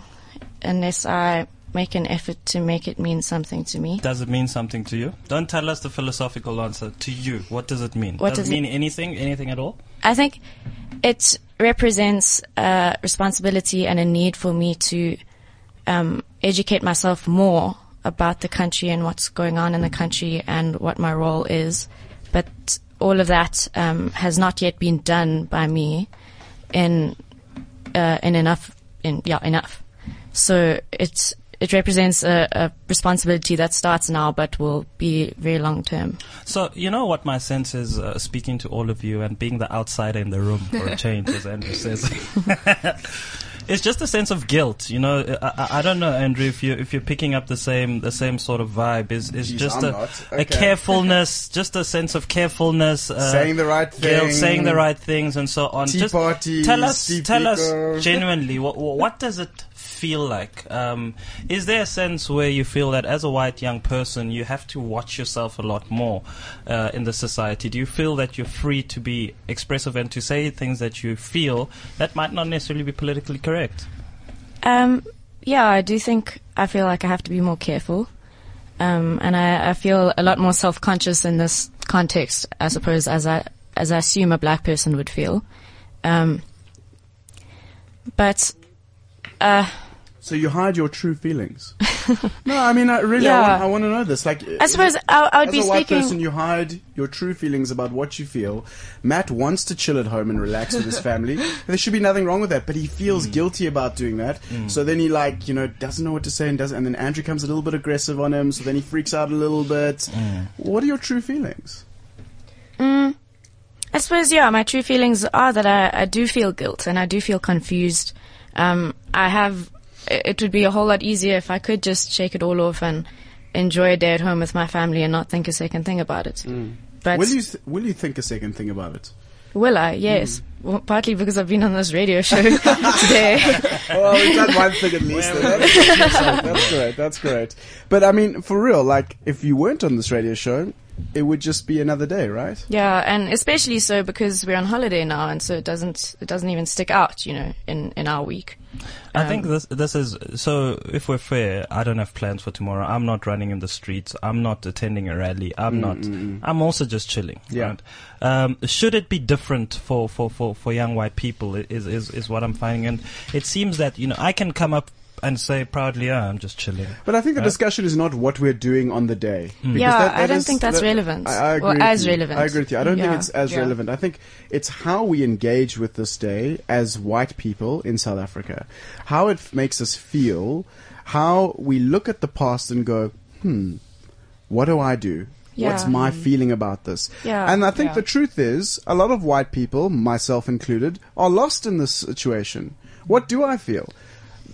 unless I make an effort to make it mean something to me. Does it mean something to you? Don't tell us the philosophical answer. To you, what does it mean? What does, does it it- mean anything? Anything at all? I think it represents a responsibility and a need for me to um, educate myself more about the country and what's going on in the country and what my role is. But all of that um, has not yet been done by me in uh, in enough in yeah enough. So it it represents a, a responsibility that starts now but will be very long term. So you know what my sense is, uh, speaking to all of you and being the outsider in the room for a change, as Andrew says. It's just a sense of guilt, you know. I, I, I don't know, Andrew, if you if you're picking up the same the same sort of vibe. Is is Jeez, just I'm a, not. a carefulness, just a sense of carefulness, uh, Saying the right guilt, thing. saying the right things, and so on. Tea just parties, tell us, Steve tell us genuinely, what what does it feel like? Um, is there a sense where you feel that as a white young person, you have to watch yourself a lot more uh, in the society? Do you feel that you're free to be expressive and to say things that you feel that might not necessarily be politically correct? Um, yeah, I do think I feel like I have to be more careful. Um, and I, I feel a lot more self-conscious in this context, I suppose, as I, as I assume a black person would feel. Um, but, uh, So you hide your true feelings. no, I mean, I really, I, want, I want to know this. Like, I suppose I, I would as be a white speaking. person, you hide your true feelings about what you feel. Matt wants to chill at home and relax with his family. There should be nothing wrong with that, but he feels Mm. guilty about doing that. So then he like, you know, doesn't know what to say and doesn't. And then Andrew comes a little bit aggressive on him. So then he freaks out a little bit. What are your true feelings? Mm, I suppose, yeah, my true feelings are that I, I do feel guilt and I do feel confused. Um, I have, it it would be a whole lot easier if I could just shake it all off and enjoy a day at home with my family and not think a second thing about it. Mm. But will you th- will you think a second thing about it? will I? Yes. Mm. Well, partly because I've been on this radio show today. well, we've done one thing at least. That's, that's great. That's great. But I mean, for real, like, if you weren't on this radio show, it would just be another day, right? Yeah, and especially so because we're on holiday now, and so it doesn't it doesn't even stick out, you know, in in our week. I think this this is so. If we're fair, I don't have plans for tomorrow. I'm not running in the streets. I'm not attending a rally. I'm Mm, not. mm, mm. I'm also just chilling. Yeah. Right? Um, should it be different for, for, for, for young white people? Is, is is what I'm finding, and it seems that you know I can come up and say proudly, "Yeah, I'm just chilling." But I think the Right? discussion is not what we're doing on the day. Mm. Yeah, that- I don't is- think that's that- relevant. I, I agree Or as you. relevant. I agree with you. I don't think it's as Yeah. relevant. I think it's how we engage with this day as white people in South Africa. How it f- makes us feel. How we look at the past and go, hmm, what do I do? What's Yeah. my feeling about this? Yeah. And I think Yeah. the truth is, a lot of white people, myself included, are lost in this situation. What do I feel?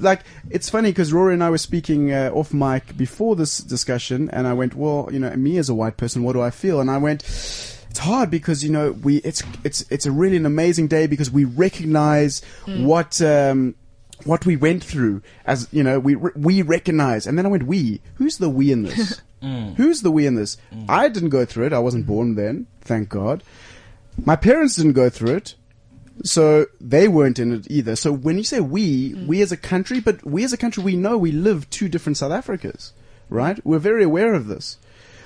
Like it's funny because Rory and I were speaking uh, off mic before this discussion, and I went, "Well, you know, me as a white person, what do I feel?" And I went, "It's hard because you know we it's it's it's a really an amazing day because we recognize Mm. what." Um, what we went through, as you know, we we recognize, and then I went, "We? Who's the we in this? Mm. Who's the we in this? I didn't go through it. I wasn't born then, thank God. My parents didn't go through it, so they weren't in it either. So when you say we, mm. we as a country, but we as a country, we know we live two different South Africas, right? We're very aware of this.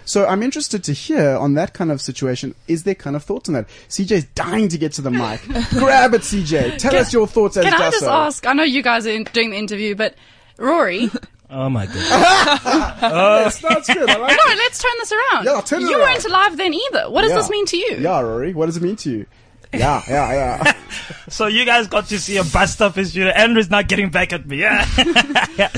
So I'm interested to hear on that kind of situation. Is there kind of thoughts on that? CJ's dying to get to the mic. Grab it, CJ. Tell Can- us your thoughts as Can I just DASO. ask? I know you guys are in, doing the interview, but Rory, Oh my goodness. yes, uh, that's good. I like no, it. let's turn this around. Yeah, turn it you around. weren't alive then either. What does Yeah. this mean to you? Yeah, Rory. What does it mean to you? Yeah, yeah, yeah. So you guys got to see a bust of his unit. Andrew's not getting back at me. Yeah.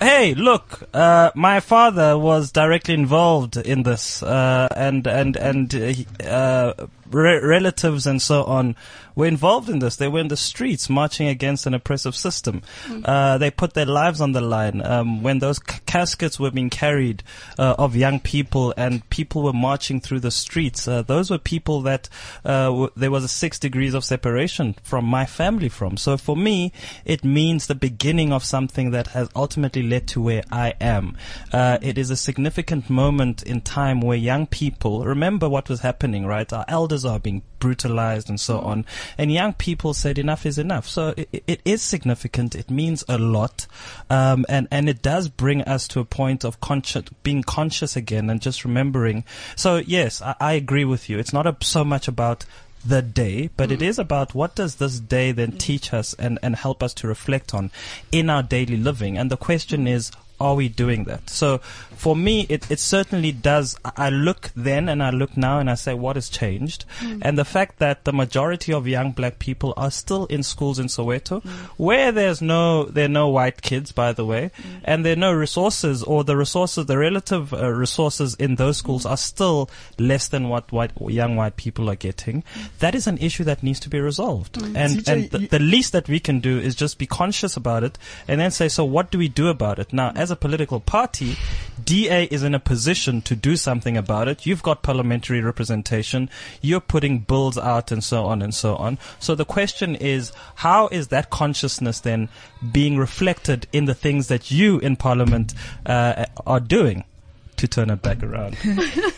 hey, look, uh, my father was directly involved in this, uh, and and and uh, re- relatives and so on were involved in this. They were in the streets marching against an oppressive system. Uh, they put their lives on the line um, when those c- caskets were being carried uh, of young people and people were marching through the streets. Uh, those were people that uh, w- there was a six degrees of separation from my family from. So for me, it means the beginning of something that has ultimately led to where I am. Uh, it is a significant moment in time where young people remember what was happening, right? Our elders are being brutalized and so on. And young people said enough is enough. So it, it is significant. It means a lot. Um, and, and it does bring us to a point of conscious, being conscious again and just remembering. So yes, I, I agree with you. It's not a, so much about the day, but it is about what does this day then teach us and, and help us to reflect on in our daily living. And the question is, are we doing that? So for me, it, it certainly does. I look then and I look now and I say, what has changed? Hmm. And the fact that the majority of young black people are still in schools in Soweto, hmm. where there's no, there are no white kids, by the way, hmm. and there are no resources or the resources, the relative uh, resources in those schools are still less than what white, young white people are getting. That is an issue that needs to be resolved. And, CJ, and the, the least that we can do is just be conscious about it and then say, so what do we do about it? Now, as a political party, DA is in a position to do something about it. You've got parliamentary representation. You're putting bills out and so on and so on. So the question is, how is that consciousness then being reflected in the things that you in parliament uh, are doing? To turn it back around.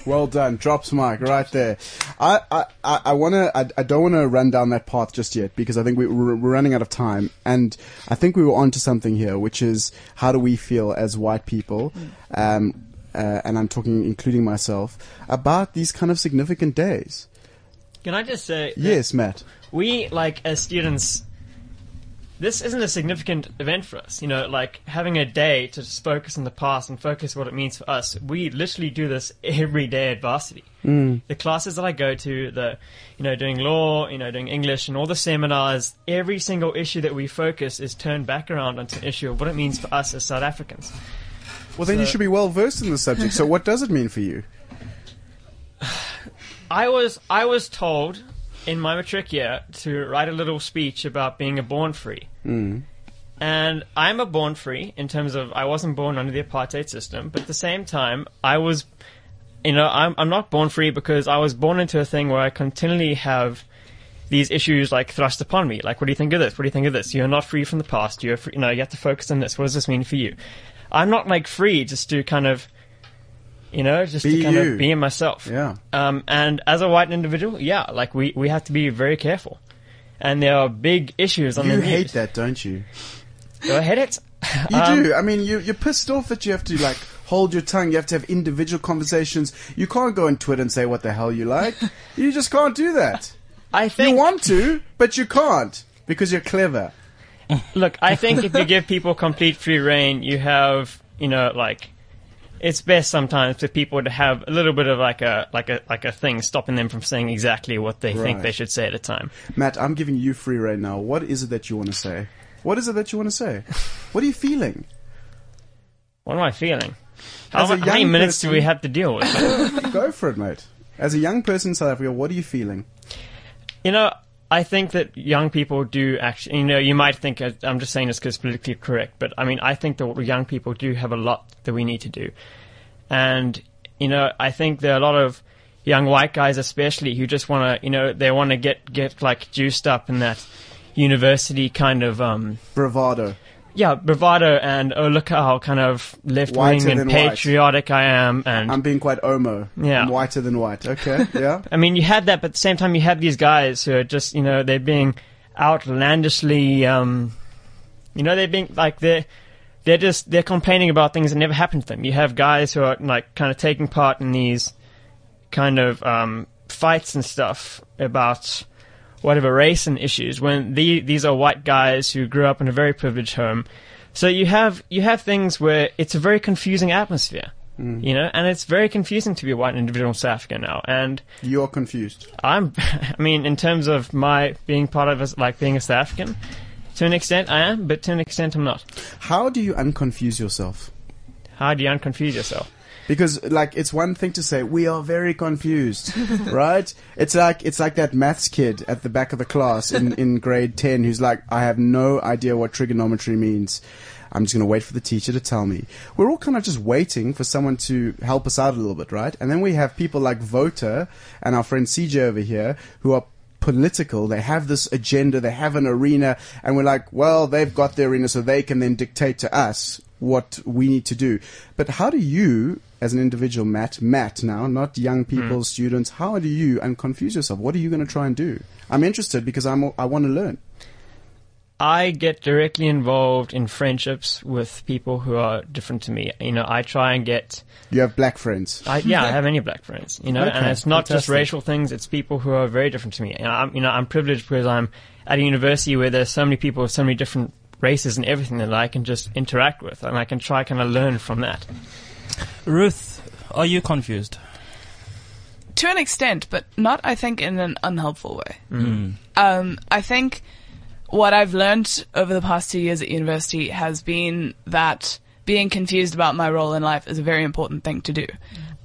Well done. Drops mic right there. I, I, I, I wanna, I, I don't wanna run down that path just yet because I think we, we're, we're running out of time. And I think we were onto something here, which is how do we feel as white people? Um, uh, and I'm talking, including myself, about these kind of significant days. Can I just say? Yes, Matt. We, like, as students, this isn't a significant event for us. You know, like having a day to just focus on the past and focus what it means for us. We literally do this every day at varsity. Mm. The classes that I go to, the, you know, doing law, you know, doing English and all the seminars, every single issue that we focus is turned back around onto an issue of what it means for us as South Africans. Well, then you should be well versed in the subject. So what does it mean for you? I was I was told in my matric year to write a little speech about being a born free. Mm. And I'm a born free in terms of I wasn't born under the apartheid system, but at the same time I was you know, I'm I'm not born free because I was born into a thing where I continually have these issues like thrust upon me. Like, what do you think of this? What do you think of this? You're not free from the past. You're free, you know, you have to focus on this. What does this mean for you? I'm not like free just to kind of, you know, just Be to kind you. of be myself. Yeah. Um, and as a white individual, yeah, like we, we have to be very careful. And there are big issues on You the news. hate that, don't you? Do I hate it? You Um, do. I mean, you, you're pissed off that you have to like hold your tongue. You have to have individual conversations. You can't go on Twitter and say what the hell you like. you just can't do that. I think. You want to, but you can't because you're clever. Look, I think if you give people complete free reign, you have, you know, like, it's best sometimes for people to have a little bit of like a like a like a thing stopping them from saying exactly what they think they should say at a time. Matt, I'm giving you free right now. What is it that you want to say? What is it that you want to say? What are you feeling? What am I feeling? How, As a mu- how many minutes do we have to deal with? Go for it, mate. As a young person in South Africa, what are you feeling? You know, I think that young people do actually, you know, you might think I'm just saying this because it's politically correct, but I mean, I think that young people do have a lot that we need to do. And, you know, I think there are a lot of young white guys, especially, who just want to, you know, they want to get, get like juiced up in that university kind of, um, Bravado. Yeah, bravado and, oh, look how kind of left wing and white. patriotic I am. And, I'm being quite omo. Yeah. I'm whiter than white. Okay. Yeah. I mean, you had that, but at the same time, you have these guys who are just, you know, they're being outlandishly, um, you know, they're being like they're they're just they're complaining about things that never happened to them. You have guys who are like kind of taking part in these kind of um, fights and stuff about whatever race and issues when the, these are white guys who grew up in a very privileged home. So you have you have things where it's a very confusing atmosphere. Mm. You know, and it's very confusing to be a white individual in South Africa now. And You're confused. I'm, I mean, in terms of my being part of us, like being a South African, to an extent I am, but to an extent I'm not. How do you unconfuse yourself? How do you unconfuse yourself? Because like it's one thing to say we are very confused, right? It's like it's like that maths kid at the back of the class in, in grade ten who's like, I have no idea what trigonometry means. I'm just going to wait for the teacher to tell me. We're all kind of just waiting for someone to help us out a little bit, right? And then we have people like Wouter and our friend CJ over here who are political. They have this agenda. They have an arena, and we're like, well, they've got their arena, so they can then dictate to us what we need to do. But how do you, as an individual, Matt, Matt now, not young hmm. people, students, how do you and confuse yourself? What are you going to try and do? I'm interested because I'm, I want to learn. I get directly involved in friendships with people who are different to me. You know, I try and get. You have black friends. I, yeah, I have many black friends. You know, and it's not just racial things; it's people who are very different to me. And I'm, you know, I'm privileged because I'm at a university where there's so many people with so many different races and everything that I can just interact with, and I can try kind of learn from that. Ruth, are you confused? To an extent, but not, I think, in an unhelpful way. Mm. Um, I think what I've learned over the past two years at university has been that being confused about my role in life is a very important thing to do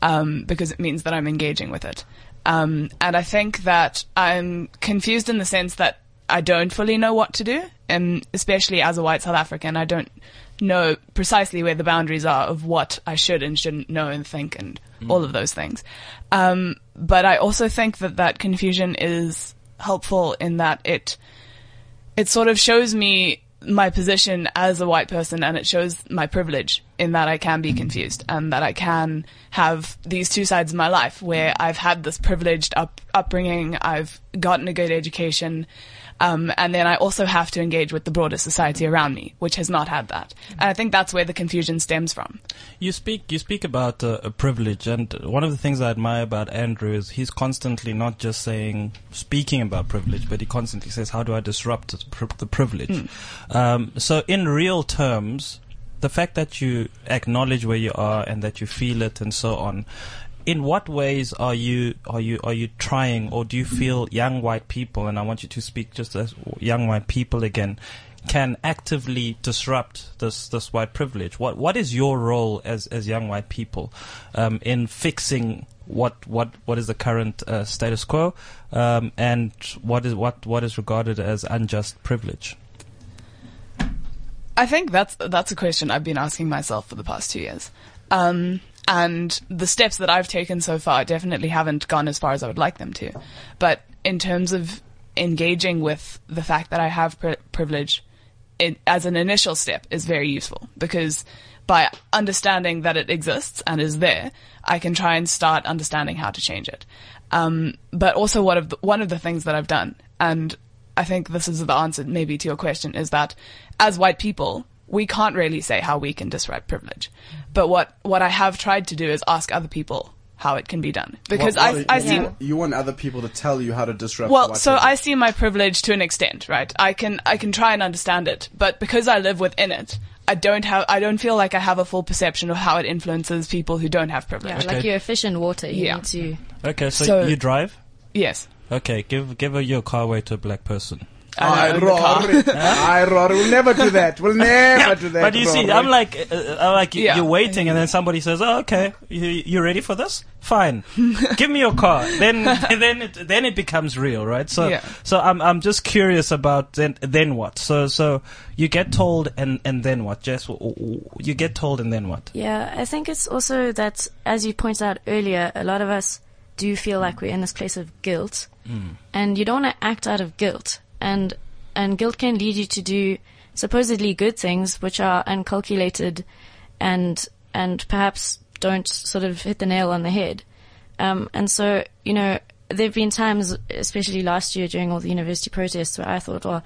um, because it means that I'm engaging with it. Um, and I think that I'm confused in the sense that I don't fully know what to do, and especially as a white South African, I don't know precisely where the boundaries are of what I should and shouldn't know and think and all of those things. Um, but I also think that that confusion is helpful in that it it sort of shows me my position as a white person and it shows my privilege in that I can be confused and that I can have these two sides of my life where I've had this privileged up, upbringing, I've gotten a good education, um, and then I also have to engage with the broader society around me, which has not had that. And I think that's where the confusion stems from. You speak you speak about uh, a privilege, and one of the things I admire about Andrew is he's constantly not just saying speaking about privilege, but he constantly says, "How do I disrupt the pri- the privilege?" Um, so, in real terms, the fact that you acknowledge where you are and that you feel it and so on. In what ways are you are you are you trying, or do you feel young white people? And I want you to speak just as young white people again can actively disrupt this this white privilege. What what is your role as as young white people um, in fixing what what what is the current uh, status quo um, and what is what what is regarded as unjust privilege? I think that's that's a question I've been asking myself for the past two years. Um, and the steps that I've taken so far definitely haven't gone as far as I would like them to. But in terms of engaging with the fact that I have pri- privilege it, as an initial step is very useful because by understanding that it exists and is there, I can try and start understanding how to change it. Um, but also one of the, one of the things that I've done, and I think this is the answer maybe to your question, is that as white people, we can't really say how we can disrupt privilege. But what, what I have tried to do is ask other people how it can be done. Because What- I, what- I you, see, you want other people to tell you how to disrupt. well, so privilege. I see my privilege to an extent, right? I can I can try and understand it, but because I live within it, I don't have I don't feel like I have a full perception of how it influences people who don't have privilege. Yeah, like your fish in water. You Yeah. need to. Okay, so, So- you drive. Yes. Okay, give give her your car away to a black person. I own the car. roar. I roar. We'll never do that. We'll never do that. But you see, Rory. I'm like, uh, I'm like, Yeah. you're waiting, and then somebody says, "Oh, okay, you, you ready for this? Fine, give me your car." Then, then it, then it becomes real, right? So, Yeah. so I'm, I'm just curious about then, then what? So, so you get told, and and then what? Jess, w- w- you get told, and then what? Yeah, I think it's also that, as you pointed out earlier, a lot of us do feel like we're in this place of guilt, and you don't want to act out of guilt, and and guilt can lead you to do supposedly good things which are uncalculated, and and perhaps don't sort of hit the nail on the head. Um, and so, you know, there have been times, especially last year during all the university protests, where I thought, well,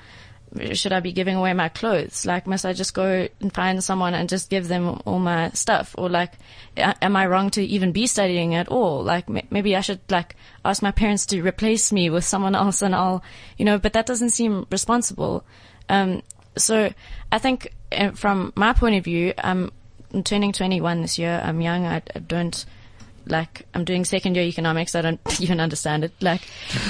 should I be giving away my clothes? Like, must I just go and find someone and just give them all my stuff? Or like, am I wrong to even be studying at all? Like, maybe I should like ask my parents to replace me with someone else and I'll, you know, but that doesn't seem responsible. Um, so I think uh, from my point of view, I'm turning 21 this year. I'm young. I, I don't, like I'm doing second year economics. I don't even understand it. Like,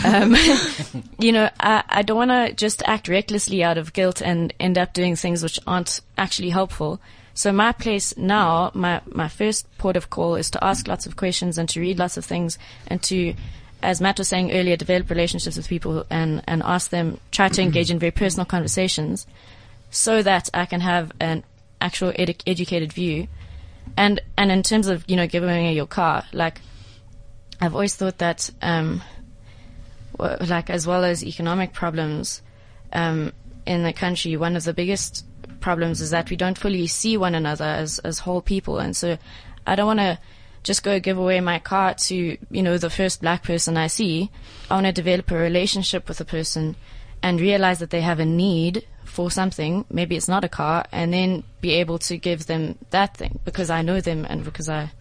um, you know, I, I don't want to just act recklessly out of guilt and end up doing things which aren't actually helpful. So my place now, my, my first port of call is to ask lots of questions and to read lots of things and to, as Matt was saying earlier, develop relationships with people and, and ask them, try to engage in very personal conversations so that I can have an actual edu- educated view and and in terms of you know giving away your car, like I've always thought that um, like as well as economic problems um, in the country, one of the biggest problems is that we don't fully see one another as as whole people, and so I don't want to just go give away my car to you know the first black person I see. I want to develop a relationship with a person and realize that they have a need for something, maybe it's not a car, and then be able to give them that thing because I know them and because I.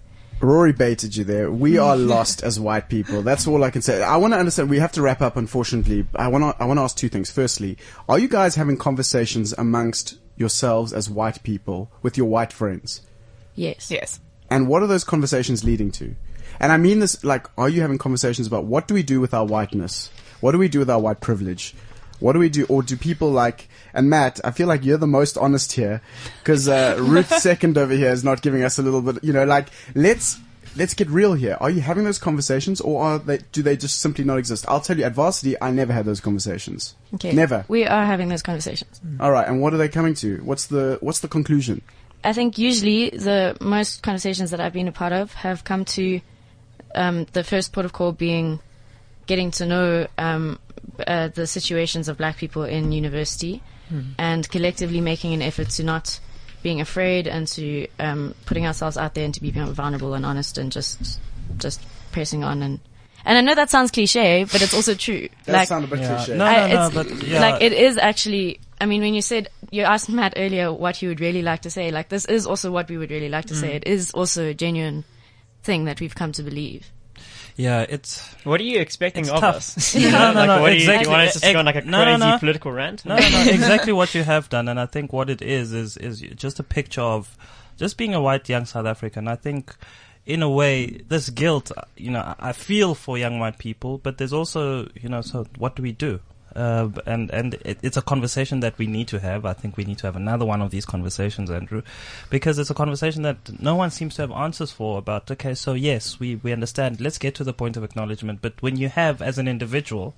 Rory baited you there. We are lost as white people. That's all I can say. I want to understand. We have to wrap up, unfortunately. I want to. I want to ask two things. Firstly, are you guys having conversations amongst yourselves as white people with your white friends? Yes. Yes. And what are those conversations leading to? And I mean this like, are you having conversations about what do we do with our whiteness? What do we do with our white privilege? What do we do? Or do people like, and Matt, I feel like you're the most honest here because, uh, Ruth second over here is not giving us a little bit, you know, like, let's, let's get real here. Are you having those conversations or are they, do they just simply not exist? I'll tell you at varsity, I never had those conversations. Okay. Never. We are having those conversations. All right. And what are they coming to? What's the, what's the conclusion? I think usually the most conversations that I've been a part of have come to um, the first port of call being getting to know um, uh, the situations of black people in university Mhm. and collectively making an effort to not being afraid and to um, putting ourselves out there and to be vulnerable and honest and just just pressing on and and I know that sounds cliche, but it's also true. Does like, sound a bit Yeah. cliche. No, I- no, no, it's- but yeah. like it is actually. I mean, when you said you asked Matt earlier what he would really like to say, like this is also what we would really like to say. Mm. It is also a genuine thing that we've come to believe. Yeah, it's. What are you expecting of tough. us? No, You no, like, no, what do you, do exactly. you want us to go on like a no, crazy no, no. political rant? No, no, no. exactly what you have done, and I think what it is is is just a picture of just being a white young South African. I think, in a way, this guilt, uh, you know, I I feel for young white people, but there's also, you know, so what do we do? Uh, and and it, it's a conversation that we need to have. I think we need to have another one of these conversations, Andrew, because it's a conversation that no one seems to have answers for. About okay, so yes, we we understand. Let's get to the point of acknowledgement. But when you have, as an individual,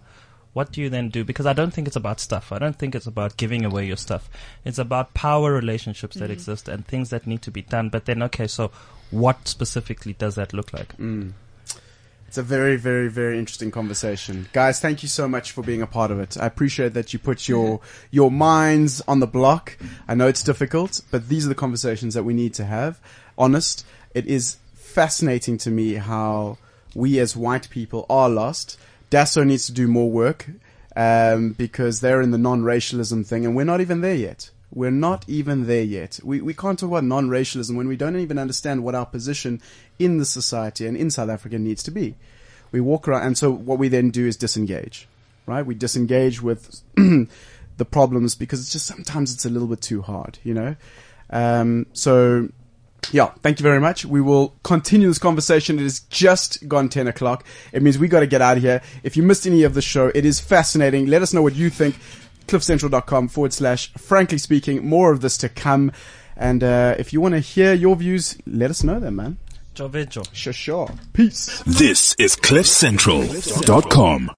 what do you then do? Because I don't think it's about stuff. I don't think it's about giving away your stuff. It's about power relationships that Mhm. exist and things that need to be done. But then, okay, so what specifically does that look like? Mm. It's a very, very, very interesting conversation. Guys, thank you so much for being a part of it. I appreciate that you put your, your minds on the block. I know it's difficult, but these are the conversations that we need to have. Honest. It is fascinating to me how we as white people are lost. DASO needs to do more work, um, because they're in the non-racialism thing and we're not even there yet. We're not even there yet. We, we can't talk about non-racialism when we don't even understand what our position in the society and in South Africa needs to be. We walk around, and so what we then do is disengage, right? We disengage with the problems because it's just sometimes it's a little bit too hard, you know? Um, so, yeah, thank you very much. We will continue this conversation. It is just gone 10 o'clock. It means we got to get out of here. If you missed any of the show, it is fascinating. Let us know what you think. cliffcentral.com forward slash frankly speaking. More of this to come. And uh, if you want to hear your views, let us know then, man. Jovejo. Sure, sure. Peace. This is CliffCentral.com.